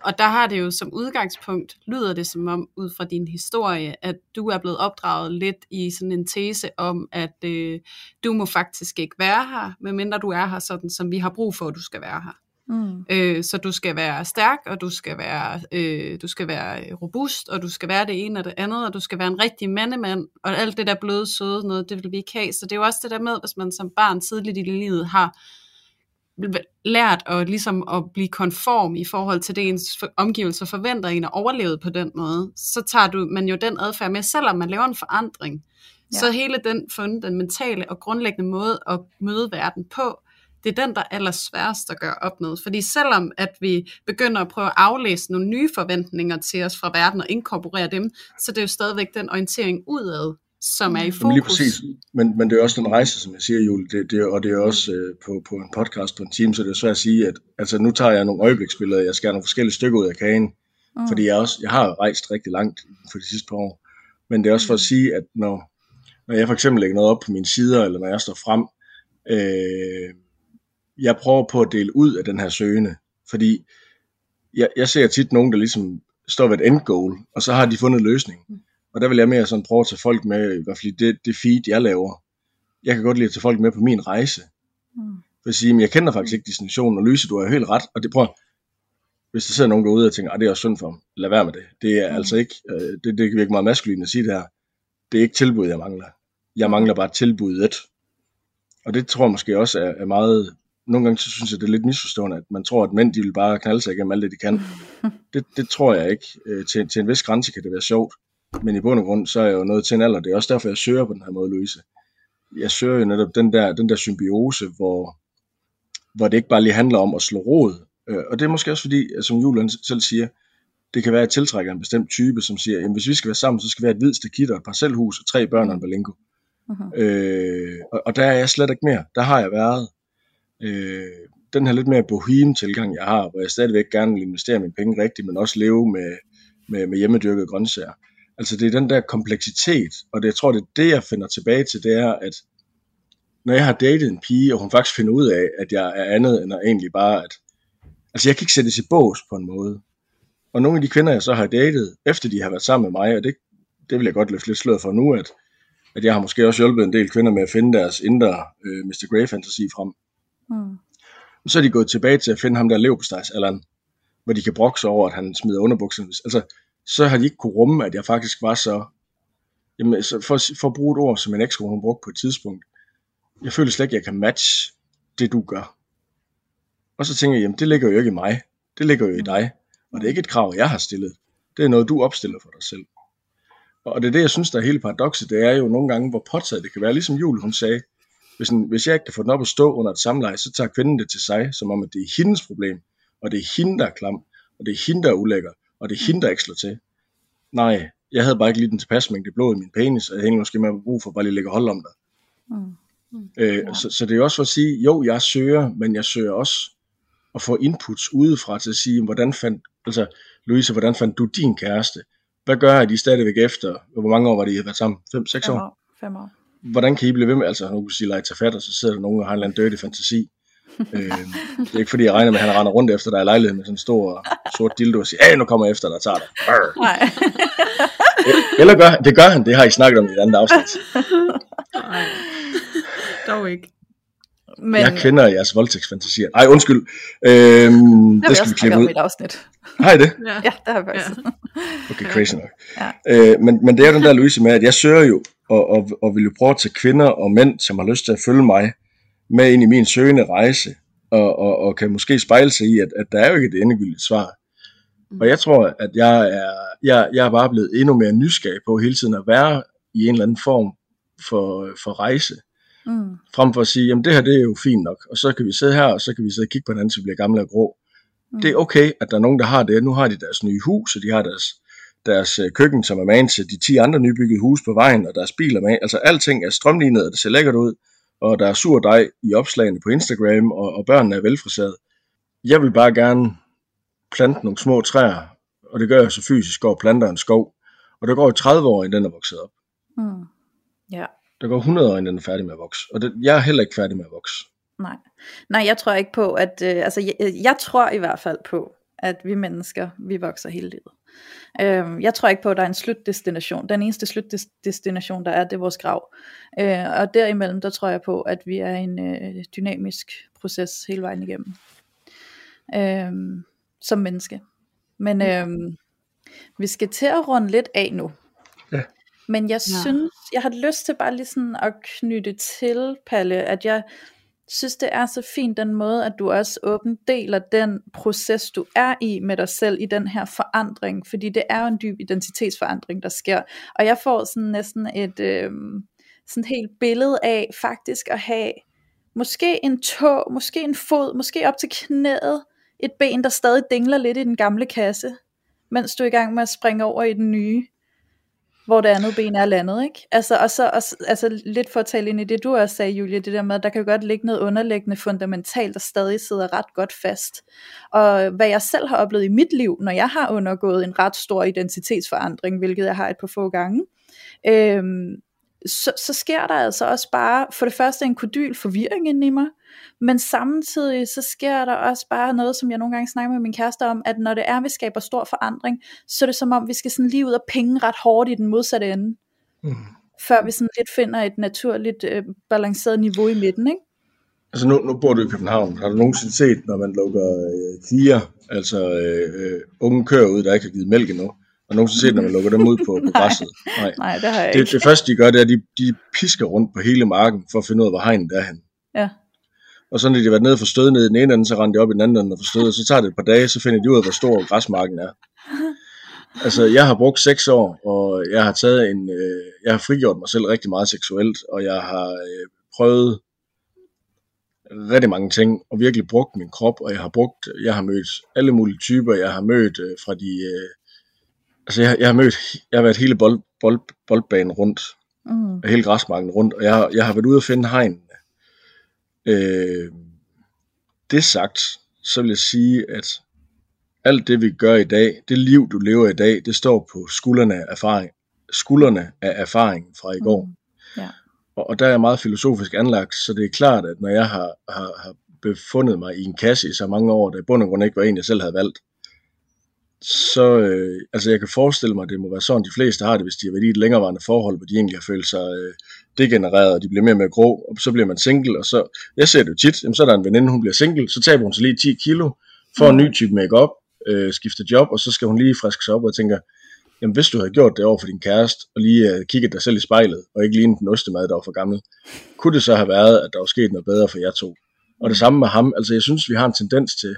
Og der har det jo som udgangspunkt, lyder det som om, ud fra din historie, at du er blevet opdraget lidt i sådan en tese om, at øh, du må faktisk ikke være her, medmindre du er her sådan, som vi har brug for, at du skal være her. Mm. Øh, så du skal være stærk, og du skal være, øh, du skal være robust, og du skal være det ene og det andet, og du skal være en rigtig mandemand, og alt det der bløde, søde noget, det vil vi ikke have. Så det er jo også det der med, hvis man som barn tidligt i livet har lært at, ligesom at blive konform i forhold til det, ens omgivelser forventer en at overleve på den måde, så tager du man jo den adfærd med, selvom man laver en forandring. Ja. Så hele den, den mentale og grundlæggende måde at møde verden på, det er den, der er allersværest at gøre op med. Fordi selvom at vi begynder at prøve at aflæse nogle nye forventninger til os fra verden og inkorporere dem, så det er jo stadigvæk den orientering udad, som er i fokus. Jamen lige præcis, men, men det er også den rejse, som jeg siger, Julie, det, det, og det er også øh, på, på en podcast på en time, så det er svært at sige, at altså, nu tager jeg nogle øjebliksbilleder, jeg skærer nogle forskellige stykker ud af kagen, mm. fordi jeg, også, jeg har rejst rigtig langt for de sidste par år, men det er også for at mm. sige, at når, når jeg for eksempel lægger noget op på mine sider, eller når jeg står frem, øh, jeg prøver på at dele ud af den her søgende, fordi jeg, jeg ser tit nogen, der ligesom står ved et end goal, og så har de fundet en løsning. Mm. Og der vil jeg mere sådan prøve at tage folk med, i hvert fald det, det feed, jeg laver. Jeg kan godt lide at tage folk med på min rejse. Mm. For at sige, men jeg kender faktisk ikke destinationen, og Lyse, du har helt ret, og det prøver, hvis der sidder nogen derude og tænker, at det er også synd for dem, lad være med det. Det er mm. altså ikke, øh, det, det kan virke meget maskulin at sige det her. Det er ikke tilbud, jeg mangler. Jeg mangler bare tilbuddet. Og det tror jeg måske også er, er meget nogle gange så synes jeg, det er lidt misforstående, at man tror, at mænd de vil bare knalde sig igennem alt det, de kan. Det, det tror jeg ikke. Øh, til, til en vis grænse kan det være sjovt, men i bund og grund, så er jeg jo noget til en alder. Det er også derfor, jeg søger på den her måde, Louise. Jeg søger jo netop den der, den der symbiose, hvor, hvor det ikke bare lige handler om at slå rod. Øh, og det er måske også fordi, som Julian selv siger, det kan være, at jeg tiltrækker en bestemt type, som siger, at hvis vi skal være sammen, så skal vi have et hvidt stakit og et parcelhus og tre børn og en balingo. Uh-huh. Øh, og, og der er jeg slet ikke mere. Der har jeg været øh, den her lidt mere bohem tilgang, jeg har, hvor jeg stadigvæk gerne vil investere mine penge rigtigt, men også leve med, med, med hjemmedyrkede grøntsager. Altså det er den der kompleksitet, og det, jeg tror, det er det, jeg finder tilbage til, det er, at når jeg har datet en pige, og hun faktisk finder ud af, at jeg er andet end at egentlig bare, at altså jeg kan ikke sættes i bås på en måde. Og nogle af de kvinder, jeg så har datet, efter de har været sammen med mig, og det, det vil jeg godt løfte lidt sløret for nu, at, at jeg har måske også hjulpet en del kvinder med at finde deres indre øh, Mr. Grey fantasi frem. Mm. Så er de gået tilbage til at finde ham der leverpostejs, eller hvor de kan brokse over, at han smider underbukserne. Altså, så har de ikke kunne rumme, at jeg faktisk var så... Jamen, så for, for at bruge et ord, som en ekskone hun brugte på et tidspunkt, jeg føler slet ikke, at jeg kan matche det, du gør. Og så tænker jeg, jamen det ligger jo ikke i mig. Det ligger jo i dig. Og det er ikke et krav, jeg har stillet. Det er noget, du opstiller for dig selv. Og det er det, jeg synes, der er hele paradokset. Det er jo nogle gange, hvor påtaget det kan være. Ligesom Jul, hun sagde, hvis, en, hvis jeg ikke kan få den op at stå under et samleje, så tager kvinden det til sig, som om at det er hendes problem. Og det er hende, der er klam. Og det er hende, der er ulækker. Og det er hende, der ikke slår til. Nej, jeg havde bare ikke lige den tilpas mængde blod i min penis, og jeg havde måske med brug for bare lige at lægge hold om dig. Mm. Mm. Øh, ja. så, så det er også for at sige, jo, jeg søger, men jeg søger også at få inputs udefra til at sige, hvordan fandt, altså Louise, hvordan fandt du din kæreste? Hvad gør I stadigvæk efter, hvor mange år var det, I har været sammen? 5-6 år? år? Fem år. Hvordan kan I blive ved med, altså nu kan sige, lege tage fat, og så sidder der nogen og har en eller anden dirty fantasi. Øh, det er ikke fordi, jeg regner med, at han render rundt efter dig i lejligheden med sådan en stor sort dildo og siger, nu kommer jeg efter dig og tager dig. Nej. Eller gør det gør han, det har I snakket om i et andet afsnit. Nej, dog ikke. Men... Jeg kender jeres voldtægtsfantasier. Ej, undskyld. Øhm, det, det skal vi klippe ud. Et afsnit. Har I det? Ja, ja det har vi faktisk. Ja. Okay, crazy nok. Ja. Øh, men, men det er jo den der Louise med, at jeg søger jo, og, og, og vil jo prøve at tage kvinder og mænd, som har lyst til at følge mig, med ind i min søgende rejse, og, og, og kan måske spejle sig i, at, at der er jo ikke et endegyldigt svar. Mm. Og jeg tror, at jeg er, jeg, jeg er bare blevet endnu mere nysgerrig på hele tiden at være i en eller anden form for, for rejse. Mm. Frem for at sige, jamen det her det er jo fint nok, og så kan vi sidde her, og så kan vi sidde og kigge på hinanden, så vi bliver gamle og grå. Mm. Det er okay, at der er nogen, der har det. Nu har de deres nye hus, og de har deres, deres øh, køkken, som er man til de 10 andre nybyggede huse på vejen, og deres biler med. Altså alting er strømlignet, og det ser lækkert ud, og der er sur dej i opslagene på Instagram, og, og børnene er velfriseret. Jeg vil bare gerne plante nogle små træer, og det gør jeg så fysisk, går og planter en skov. Og der går jo 30 år, inden den er vokset op. Mm. Ja. Der går 100 år, inden den er færdig med at vokse. Og det, jeg er heller ikke færdig med at vokse. Nej. Nej, jeg tror ikke på, at... Øh, altså, jeg, jeg tror i hvert fald på, at vi mennesker, vi vokser hele livet. Øh, jeg tror ikke på, at der er en slutdestination. Den eneste slutdestination, der er, det er vores grav. Øh, og derimellem, der tror jeg på, at vi er en øh, dynamisk proces hele vejen igennem. Øh, som menneske. Men øh, vi skal til at runde lidt af nu. Ja. Men jeg ja. synes, jeg har lyst til bare lige sådan at knytte til, Palle, at jeg synes, det er så fint den måde, at du også åbent deler den proces, du er i med dig selv i den her forandring, fordi det er jo en dyb identitetsforandring, der sker. Og jeg får sådan næsten et øh, sådan helt billede af faktisk at have måske en tå, måske en fod, måske op til knæet, et ben, der stadig dingler lidt i den gamle kasse, mens du er i gang med at springe over i den nye hvor det andet ben er landet, ikke? Altså, og så og, altså, lidt for at tale ind i det, du også sagde, Julie, det der med, at der kan godt ligge noget underliggende fundamentalt, der stadig sidder ret godt fast. Og hvad jeg selv har oplevet i mit liv, når jeg har undergået en ret stor identitetsforandring, hvilket jeg har et par få gange, øhm, så, så sker der altså også bare, for det første en kodyl forvirring inde i mig, men samtidig så sker der også bare noget, som jeg nogle gange snakker med min kæreste om, at når det er, vi skaber stor forandring, så er det som om, vi skal sådan lige ud og penge ret hårdt i den modsatte ende. Mm. Før vi sådan lidt finder et naturligt øh, balanceret niveau i midten, ikke? Altså nu, nu bor du i København. Har du nogensinde set, når man lukker øh, fire, altså øh, øh, unge køer ud, der ikke har givet mælk endnu? Har du nogensinde set, når man lukker dem ud på, på græsset? Nej. Nej, det har jeg det, ikke. Det første, de gør, det er, at de, de pisker rundt på hele marken, for at finde ud af, hvor hegnet er hen. Ja. Og så når de været nede for stød ned i den ene ende, så render de op i den anden ende for stød, og så tager det et par dage, så finder de ud af, hvor stor græsmarken er. Altså, jeg har brugt seks år, og jeg har taget en, øh, jeg har frigjort mig selv rigtig meget seksuelt, og jeg har øh, prøvet rigtig mange ting, og virkelig brugt min krop, og jeg har brugt, jeg har mødt alle mulige typer, jeg har mødt øh, fra de, øh, altså jeg, jeg har mødt, jeg har været hele bold, bold, boldbanen rundt, mm. hele græsmarken rundt, og jeg, jeg har været ude at finde hegn, Øh, det sagt, så vil jeg sige, at alt det vi gør i dag, det liv du lever i dag, det står på skuldrene af erfaring, skuldrene af erfaring fra i går. Mm. Ja. Og, og der er meget filosofisk anlagt, så det er klart, at når jeg har, har, har befundet mig i en kasse i så mange år, der i bund og grund ikke var en, jeg selv havde valgt, så øh, altså jeg kan forestille mig, at det må være sådan, de fleste har det, hvis de har været i et længerevarende forhold, hvor de egentlig har følt sig øh, degenereret, og de bliver mere og mere grå, og så bliver man single, og så, jeg ser det jo tit, jamen, så er der en veninde, hun bliver single, så taber hun sig lige 10 kilo, får en ny type makeup, øh, skifter job, og så skal hun lige friske sig op, og tænker, jamen hvis du havde gjort det over for din kæreste, og lige øh, kigget dig selv i spejlet, og ikke lige den ostemad, der var for gammel, kunne det så have været, at der var sket noget bedre for jer to? Og det samme med ham, altså jeg synes, vi har en tendens til,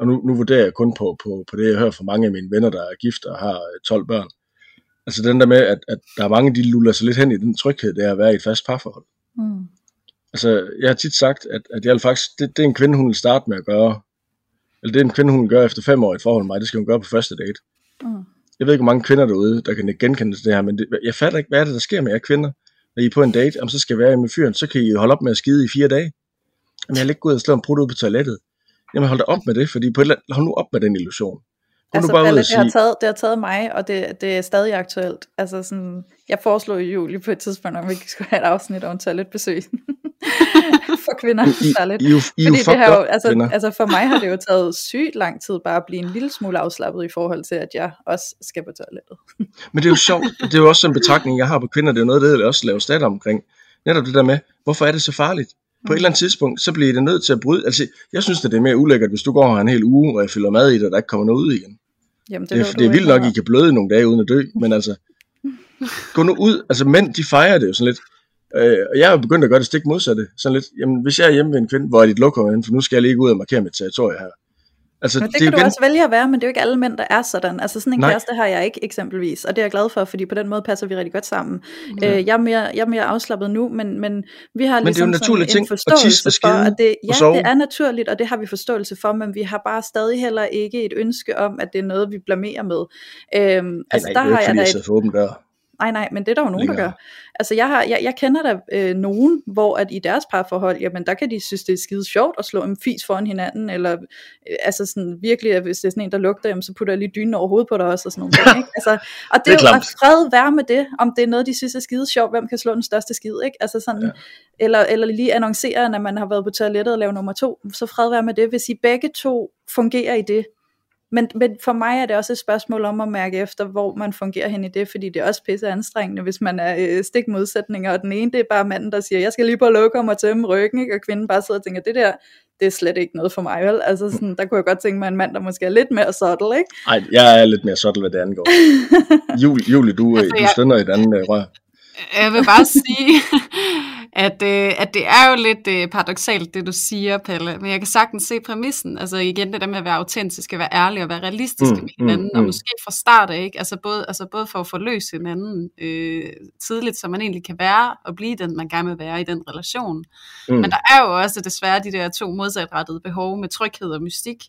og nu, nu vurderer jeg kun på, på, på det, jeg hører fra mange af mine venner, der er gift og har øh, 12 børn. Altså den der med, at, at der er mange, de luller sig lidt hen i den tryghed, det er at være i et fast parforhold. Mm. Altså, jeg har tit sagt, at, at jeg vil faktisk, det, det er en kvinde, hun vil starte med at gøre, eller det er en kvinde, hun gøre efter fem år i et forhold med mig, det skal hun gøre på første date. Mm. Jeg ved ikke, hvor mange kvinder derude, der kan genkende det her, men det, jeg fatter ikke, hvad er det, der sker med jer kvinder, når I er på en date, om så skal være med fyren, så kan I holde op med at skide i fire dage. Jamen, jeg vil ikke gå ud og slå en brud ud på toilettet. Jamen, hold da op med det, fordi på et eller andet, hold nu op med den illusion. Gå altså, bare Palle, det, har taget, det har taget mig, og det, det er stadig aktuelt. Altså sådan, jeg foreslog i juli på et tidspunkt, om vi skulle have et afsnit om toiletbesøg. for kvinder særligt. I, I, I, Fordi det har jo, altså, altså for mig har det jo taget sygt lang tid bare at blive en lille smule afslappet i forhold til, at jeg også skal på toilettet. Men det er jo sjovt, det er jo også en betragtning, jeg har på kvinder, det er noget, det jeg også laver stat omkring. Netop det der med, hvorfor er det så farligt? På et eller andet tidspunkt, så bliver det nødt til at bryde. Altså, jeg synes, det er mere ulækkert, hvis du går her en hel uge, og jeg fylder mad i dig, og der ikke kommer noget ud igen. Jamen, det, det, er, det er vildt nok, at I kan bløde nogle dage uden at dø, men altså, gå nu ud. Altså, mænd, de fejrer det jo sådan lidt. Øh, og jeg er begyndt at gøre det stik modsatte. Sådan lidt, jamen, hvis jeg er hjemme med en kvinde, hvor er dit lokum for nu skal jeg lige ud og markere mit territorie her. Altså, men det, det kan du igen... også vælge at være, men det er jo ikke alle mænd, der er sådan. Altså sådan en Nej. kæreste har jeg ikke eksempelvis, og det er jeg glad for, fordi på den måde passer vi rigtig godt sammen. Ja. Øh, jeg, er mere, jeg er mere afslappet nu, men, men vi har ligesom men det er jo ligesom sådan en forståelse at for, at det, ja, det er naturligt, og det har vi forståelse for, men vi har bare stadig heller ikke et ønske om, at det er noget, vi blamerer med. Øhm, Ej, altså, der har jeg da et... åben dør. Nej, nej, men det er der jo nogen, Længere. der gør. Altså jeg, har, jeg, jeg kender der øh, nogen, hvor at i deres parforhold, jamen der kan de synes, det er skide sjovt at slå en fis foran hinanden, eller øh, altså sådan virkelig, hvis det er sådan en, der lugter, jamen, så putter jeg lige dynen over hovedet på dig også, og sådan nogle ting, ikke? Altså, og det, det er, jo at fred være med det, om det er noget, de synes er skide sjovt, hvem kan slå den største skid, ikke? Altså sådan, ja. eller, eller lige annoncere, når man har været på toilettet og lavet nummer to, så fred være med det, hvis I begge to fungerer i det, men, men for mig er det også et spørgsmål om at mærke efter, hvor man fungerer hen i det, fordi det er også pisse anstrengende, hvis man er øh, stik modsætninger, og den ene det er bare manden, der siger, jeg skal lige på lukke og tømme ryggen, ikke? og kvinden bare sidder og tænker, det der, det er slet ikke noget for mig, vel? Altså sådan, der kunne jeg godt tænke mig en mand, der måske er lidt mere subtle, ikke? Nej, jeg er lidt mere subtle, hvad det angår. Julie, Julie du, altså, du stønner i et andet øh, rør. Jeg vil bare sige, at, øh, at det er jo lidt øh, paradoxalt, det du siger, Pelle, men jeg kan sagtens se præmissen, altså igen det der med at være autentisk, at være ærlig og være realistiske mm, med hinanden, mm, og mm. måske fra start af, ikke? Altså, både, altså både for at forløse hinanden øh, tidligt, så man egentlig kan være og blive den, man gerne vil være i den relation. Mm. Men der er jo også desværre de der to modsatrettede behov med tryghed og mystik,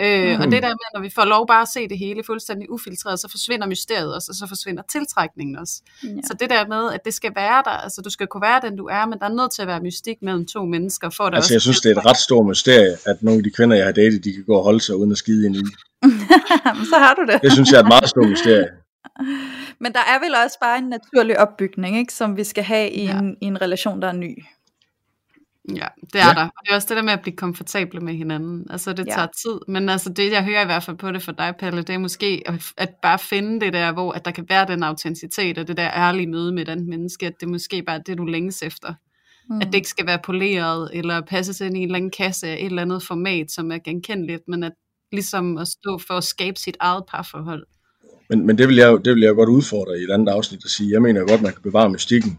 øh, mm. og det der med, når vi får lov bare at se det hele fuldstændig ufiltreret, så forsvinder mysteriet også, og så forsvinder tiltrækningen også. Ja. Så det der med, at det skal være der, altså du skal kunne være den, du er, men der er nødt til at være mystik mellem to mennesker. For det altså, også jeg synes, det er et ret stort mysterie, at nogle af de kvinder, jeg har datet, de kan gå og holde sig uden at skide i en uge. så har du det. Det synes jeg er et meget stort mysterie. Men der er vel også bare en naturlig opbygning, ikke, som vi skal have i, ja. en, i en relation, der er ny. Ja, det er ja. der. Og det er også det der med at blive komfortable med hinanden. Altså, det tager ja. tid. Men altså, det jeg hører i hvert fald på det for dig, Palle, det er måske at, at bare finde det der, hvor at der kan være den autenticitet og det der ærlige møde med den menneske, at det måske bare er det, du længes efter. Mm. At det ikke skal være poleret, eller passe ind i en eller anden kasse af et eller andet format, som er genkendeligt, men at ligesom at stå for at skabe sit eget parforhold. Men, men det, vil jeg, det vil jeg godt udfordre i et andet afsnit at sige. Jeg mener godt, man kan bevare mystikken,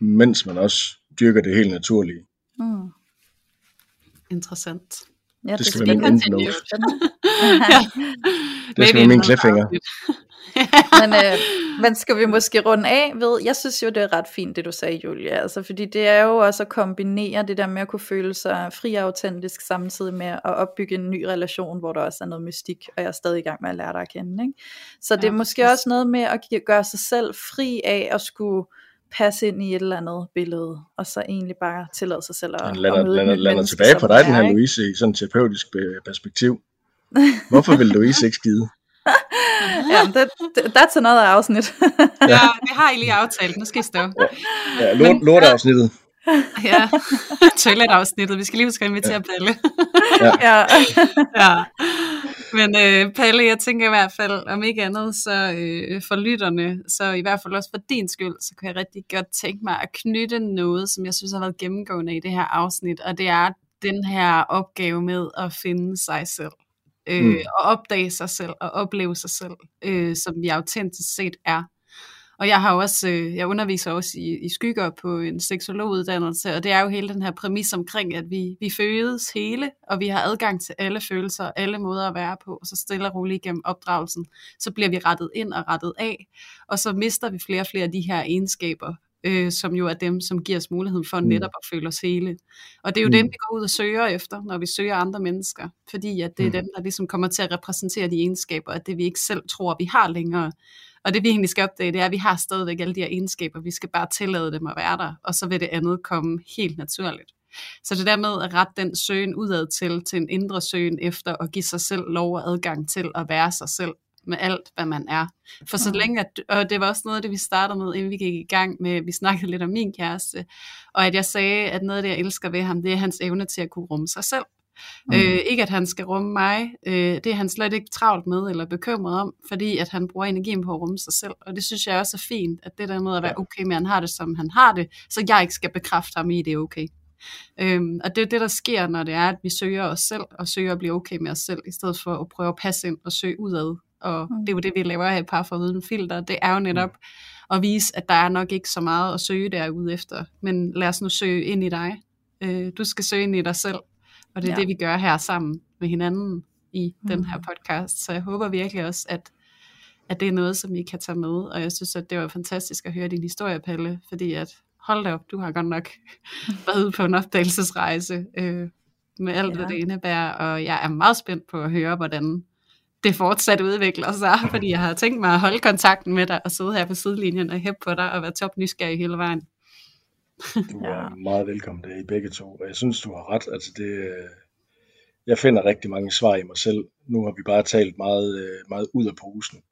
mens man også dyrker det helt naturlige. Mm. Interessant. Ja, det, det skal være min endnote. ja. Det skal være min cliffhanger. men, øh, men skal vi måske runde af ved, jeg synes jo det er ret fint det du sagde Julia, altså fordi det er jo også at kombinere det der med at kunne føle sig fri og autentisk samtidig med at opbygge en ny relation, hvor der også er noget mystik, og jeg er stadig i gang med at lære dig at kende, ikke? Så det er ja, måske præcis. også noget med at gøre sig selv fri af at skulle passe ind i et eller andet billede, og så egentlig bare tillade sig selv at, lander, at møde lander, lander tilbage på dig, den her Louise, i sådan et terapeutisk perspektiv. Hvorfor vil Louise ikke skide? ja, that, that's another afsnit. ja, det har I lige aftalt. Nu skal I stå. Ja, ja lort, lortafsnittet. ja, toiletafsnittet. Vi skal lige huske at invitere ja. Palle. ja. ja. Men øh, Palle, jeg tænker i hvert fald, om ikke andet, så øh, for lytterne, så i hvert fald også for din skyld, så kan jeg rigtig godt tænke mig at knytte noget, som jeg synes har været gennemgående i det her afsnit, og det er den her opgave med at finde sig selv øh, mm. og opdage sig selv og opleve sig selv, øh, som vi autentisk set er. Og jeg har også, øh, jeg underviser også i, i skygger på en seksologuddannelse, og det er jo hele den her præmis omkring, at vi, vi føles hele, og vi har adgang til alle følelser, alle måder at være på, og så stille og roligt gennem opdragelsen, så bliver vi rettet ind og rettet af, og så mister vi flere og flere af de her egenskaber, øh, som jo er dem, som giver os muligheden for mm. netop at føle os hele. Og det er jo mm. dem, vi går ud og søger efter, når vi søger andre mennesker, fordi at det er mm. dem, der ligesom kommer til at repræsentere de egenskaber, at det vi ikke selv tror, vi har længere. Og det vi egentlig skal opdage, det er, at vi har stadigvæk alle de her egenskaber, vi skal bare tillade dem at være der, og så vil det andet komme helt naturligt. Så det der med at rette den søgen udad til, til en indre søgen efter at give sig selv lov og adgang til at være sig selv, med alt, hvad man er. For så længe, at, og det var også noget af det, vi startede med, inden vi gik i gang med, vi snakkede lidt om min kæreste, og at jeg sagde, at noget af det, jeg elsker ved ham, det er hans evne til at kunne rumme sig selv. Mm. Øh, ikke at han skal rumme mig, øh, det er han slet ikke travlt med eller bekymret om, fordi at han bruger energien på at rumme sig selv, og det synes jeg også er fint, at det der med at være okay med, at han har det, som han har det, så jeg ikke skal bekræfte ham i, det er okay. Øhm, og det er det, der sker, når det er, at vi søger os selv, og søger at blive okay med os selv, i stedet for at prøve at passe ind og søge udad og mm. det er jo det, vi laver her i par for uden filter, det er jo netop mm. at vise, at der er nok ikke så meget at søge derude efter, men lad os nu søge ind i dig. Øh, du skal søge ind i dig selv, og det er ja. det, vi gør her sammen med hinanden i mm. den her podcast, så jeg håber virkelig også, at at det er noget, som I kan tage med, og jeg synes, at det var fantastisk at høre din historie, Palle, fordi at, hold da op, du har godt nok været på en opdagelsesrejse øh, med alt, ja. hvad det indebærer, og jeg er meget spændt på at høre, hvordan det fortsat udvikler sig, fordi jeg har tænkt mig at holde kontakten med dig og sidde her på sidelinjen og hæppe på dig og være top nysgerrig hele vejen. Du er ja. meget velkommen der i begge to, og jeg synes, du har ret. Altså det, jeg finder rigtig mange svar i mig selv. Nu har vi bare talt meget, øh, meget ud af posen.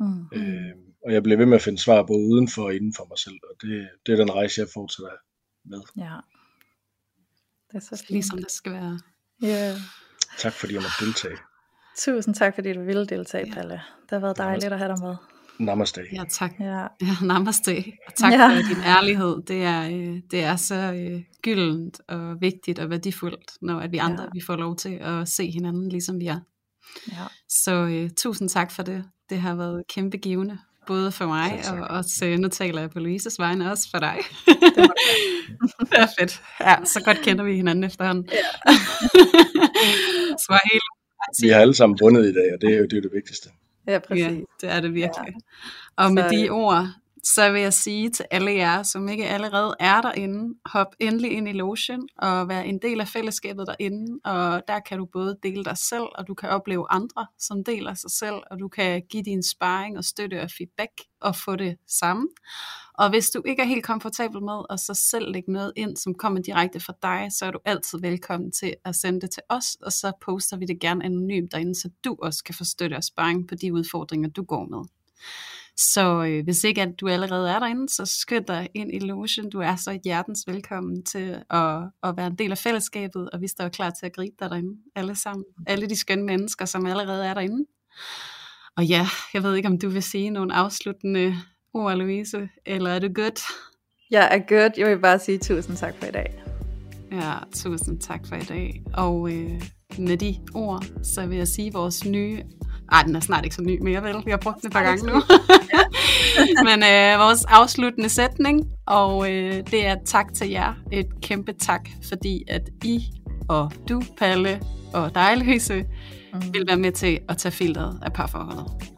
Mm. Øh, og jeg bliver ved med at finde svar både uden for og inden for mig selv, og det, det er den rejse, jeg fortsætter med. Ja. Det er så fint. Ligesom det skal være. Ja. Yeah. Tak fordi jeg måtte deltage. Tusind tak, fordi du ville deltage, Palle. Det har været dejligt at have dig med. Namaste. Ja, tak. Ja. ja namaste. Og tak ja. for din ærlighed. Det er, øh, det er så øh, gyldent og vigtigt og værdifuldt, når at vi andre ja. vi får lov til at se hinanden, ligesom vi er. Ja. Så uh, tusind tak for det. Det har været kæmpe givende, både for mig og også, uh, nu taler jeg på Louises vegne, også for dig. Det, det er fedt. Ja, så godt kender vi hinanden efterhånden. Ja. så var helt vi har alle sammen bundet i dag, og det er jo det, er det vigtigste. Ja, præcis. Ja, det er det virkelig. Ja. Og med så, de ord, så vil jeg sige til alle jer, som ikke allerede er derinde, hop endelig ind i Lotion og vær en del af fællesskabet derinde, og der kan du både dele dig selv, og du kan opleve andre, som deler sig selv, og du kan give din sparring og støtte og feedback og få det samme. Og hvis du ikke er helt komfortabel med at så selv lægge noget ind, som kommer direkte fra dig, så er du altid velkommen til at sende det til os, og så poster vi det gerne anonymt derinde, så du også kan få støtte og sparring på de udfordringer, du går med. Så øh, hvis ikke at du allerede er derinde, så skynd dig ind i Lotion. Du er så hjertens velkommen til at, at være en del af fællesskabet, og vi står klar til at gribe dig derinde, alle sammen. Alle de skønne mennesker, som allerede er derinde. Og ja, jeg ved ikke, om du vil sige nogle afsluttende ord, Louise, eller er det godt? Jeg er godt. Jeg vil bare sige tusind tak for i dag. Ja, tusind tak for i dag. Og øh, med de ord, så vil jeg sige vores nye ej, den er snart ikke så ny mere, vel? Vi har brugt den et par gange nu. Men øh, vores afsluttende sætning, og øh, det er tak til jer. Et kæmpe tak, fordi at I og du, Palle, og dig, Louise, mm. vil være med til at tage filteret af parforholdet.